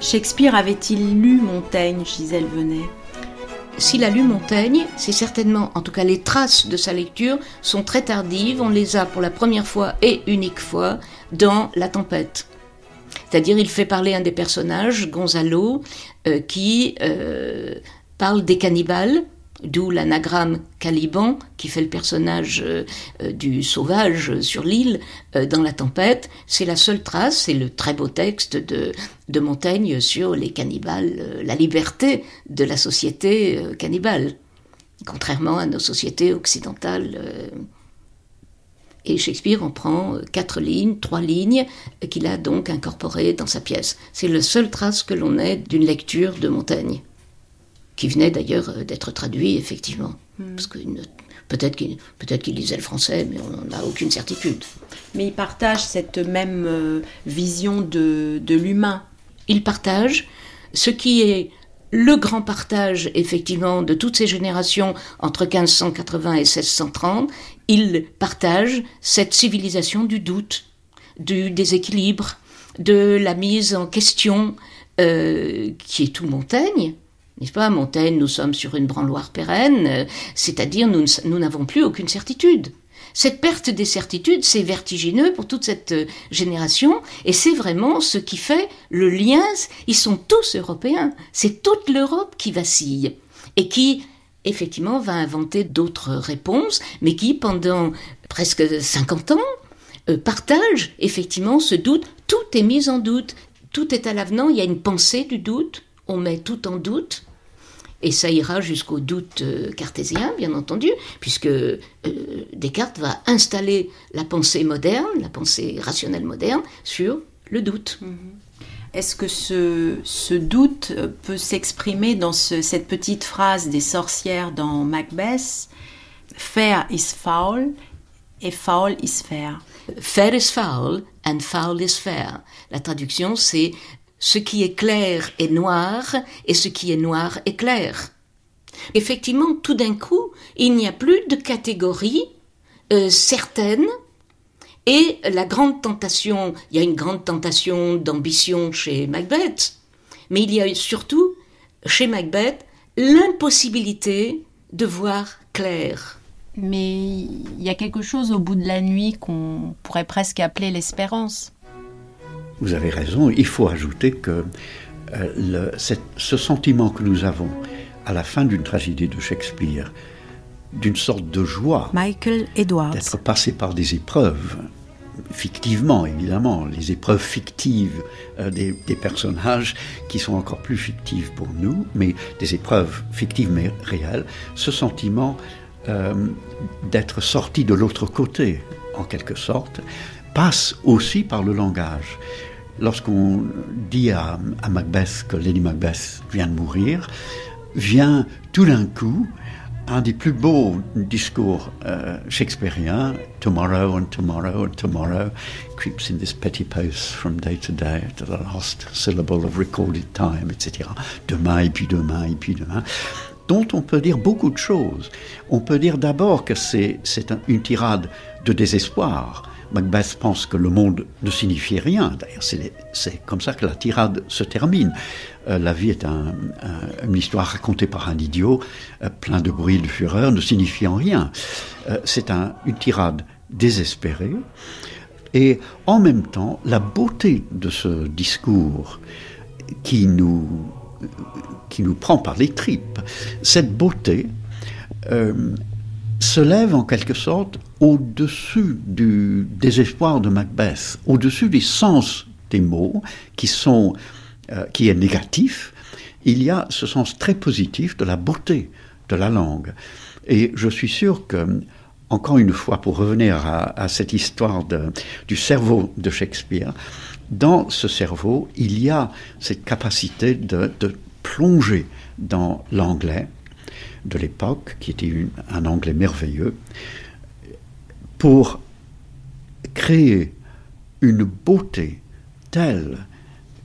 Shakespeare avait-il lu Montaigne, Gisèle Venet? S'il a lu Montaigne, c'est certainement, en tout cas les traces de sa lecture sont très tardives, on les a pour la première fois et unique fois dans La Tempête. C'est-à-dire il fait parler un des personnages, Gonzalo, euh, qui euh, parle des cannibales, d'où l'anagramme Caliban, qui fait le personnage euh, euh, du sauvage sur l'île euh, dans la tempête. C'est la seule trace, c'est le très beau texte de, de Montaigne sur les cannibales, la liberté de la société cannibale, contrairement à nos sociétés occidentales. Et Shakespeare en prend quatre lignes, trois lignes, qu'il a donc incorporées dans sa pièce. C'est la seule trace que l'on ait d'une lecture de Montaigne qui venait d'ailleurs euh, d'être traduit, effectivement. Hmm. Parce que peut-être qu'il peut lisait le français, mais on n'a aucune certitude. Mais il partage cette même euh, vision de, de l'humain. Il partage ce qui est le grand partage, effectivement, de toutes ces générations entre 1580 et 1630. Il partage cette civilisation du doute, du déséquilibre, de la mise en question, euh, qui est tout Montaigne, n'est-ce pas Montaigne, nous sommes sur une branloire pérenne, euh, c'est-à-dire nous, n'avons plus aucune certitude. Cette perte des certitudes, c'est vertigineux pour toute cette euh, génération, et c'est vraiment ce qui fait le lien. Ils sont tous européens, c'est toute l'Europe qui vacille, et qui, effectivement, va inventer d'autres réponses, mais qui, pendant presque 50 ans, euh, partage effectivement ce doute. Tout est mis en doute, tout est à l'avenant, il y a une pensée du doute, on met tout en doute, et ça ira jusqu'au doute euh, cartésien, bien entendu, puisque euh, Descartes va installer la pensée moderne, la pensée rationnelle moderne, sur le doute. Mhm. Est-ce que ce, doute peut s'exprimer dans cette petite phrase des sorcières dans Macbeth? Fair is foul et foul is fair. Fair is foul and foul is fair. La traduction, c'est ce qui est clair est noir et ce qui est noir est clair. Effectivement, tout d'un coup, il n'y a plus de catégorie euh, certaine et la grande tentation, il y a une grande tentation d'ambition chez Macbeth, mais il y a surtout chez Macbeth l'impossibilité de voir clair. Mais il y a quelque chose au bout de la nuit qu'on pourrait presque appeler l'espérance. Vous avez raison, il faut ajouter que euh, ce sentiment que nous avons à la fin d'une tragédie de Shakespeare, d'une sorte de joie. Michael Edwards. D'être passé par des épreuves fictivement, évidemment, les épreuves fictives euh, des, personnages qui sont encore plus fictives pour nous, mais des épreuves fictives mais réelles, ce sentiment euh, d'être sorti de l'autre côté, en quelque sorte, passe aussi par le langage. Lorsqu'on dit à, à Macbeth que Lady Macbeth vient de mourir, vient tout d'un coup un des plus beaux discours euh, shakespeariens, Tomorrow and tomorrow and tomorrow creeps in this petty post from day to day to the last syllable of recorded time, etc. Demain et puis demain et puis demain dont on peut dire beaucoup de choses. On peut dire d'abord que c'est une tirade de désespoir, Macbeth pense que le monde ne signifie rien. D'ailleurs, c'est comme ça que la tirade se termine. Euh, la vie est une histoire racontée par un idiot, euh, plein de bruit, de fureur, ne signifiant rien. Euh, c'est une tirade désespérée. Et en même temps, la beauté de ce discours qui nous, qui nous prend par les tripes, cette beauté se lève en quelque sorte au-dessus du désespoir de Macbeth, au-dessus des sens des mots qui sont euh, qui est négatif, il y a ce sens très positif de la beauté de la langue. Et je suis sûr que, encore une fois, pour revenir à, cette histoire du cerveau de Shakespeare, dans ce cerveau, il y a cette capacité de, plonger dans l'anglais de l'époque, qui était un anglais merveilleux, pour créer une beauté telle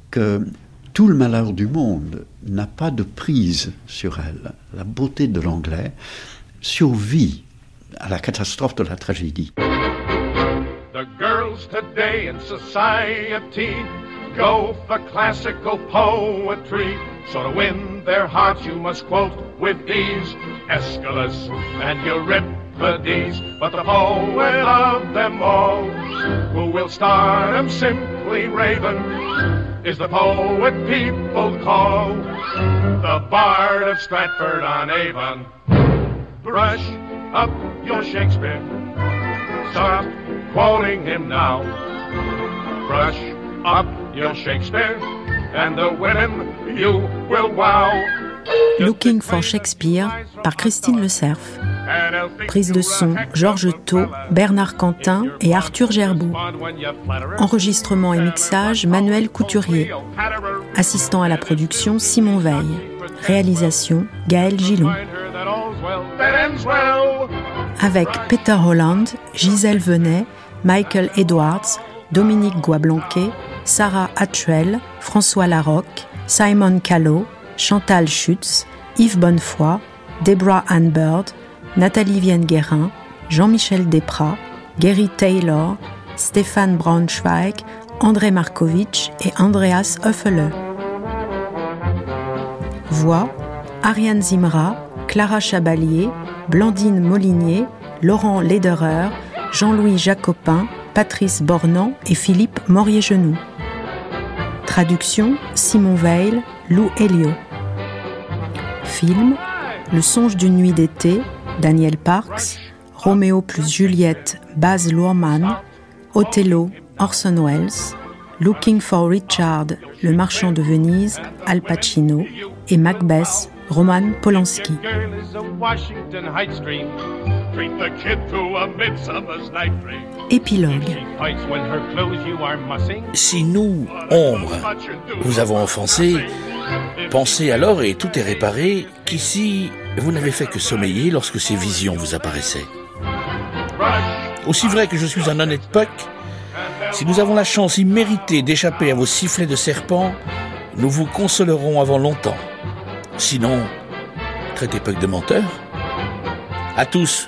que tout le malheur du monde n'a pas de prise sur elle. La beauté de l'anglais survit à la catastrophe de la tragédie. The girls today in society go for classical poetry. So to win their hearts you must quote with ease Aeschylus and Euripides. But the poet of them all, who will start them simply Raven, is the poet people call the Bard of Stratford on Avon. Brush up your Shakespeare. Stop quoting him now. Brush up your Shakespeare, and the women you will wow. Looking for Shakespeare par Christine Le Cerf. Prise de son Georges Thau, Bernard Quentin et Arthur Gerbeau. Enregistrement et mixage Manuel Couturier. Assistant à la production Simon Veil. Réalisation Gaël Gillon. Avec Peter Holland, Gisèle Venet, Michael Edwards, Dominique Guablanquet, Sarah Hatchwell, François Larocque, Simon Callot, Chantal Schutz, Yves Bonnefoy, Deborah Ann Bird, Nathalie Vienne-Guérin, Jean-Michel Desprats, Gary Taylor, Stéphane Braunschweig, André Markovitch et Andreas Höffele. Voix Ariane Zimra, Clara Chabalier, Blandine Molinier, Laurent Lederer, Jean-Louis Jacopin, Patrice Bornand et Philippe Morier-Genoux. Traduction Simon Veil, Lou Helio. Film Le songe d'une nuit d'été Daniel Parks, Roméo plus Juliette, Baz Luhrmann, Othello, Orson Welles, Looking for Richard, Le Marchand de Venise, Al Pacino, et Macbeth, Roman Polanski. Épilogue. Si nous, ombre, vous avons offensé, pensez alors, et tout est réparé, qu'ici vous n'avez fait que sommeiller lorsque ces visions vous apparaissaient. Aussi vrai que je suis un honnête puck, si nous avons la chance imméritée d'échapper à vos sifflets de serpent, nous vous consolerons avant longtemps. Sinon, traitez Puck de menteur. À tous,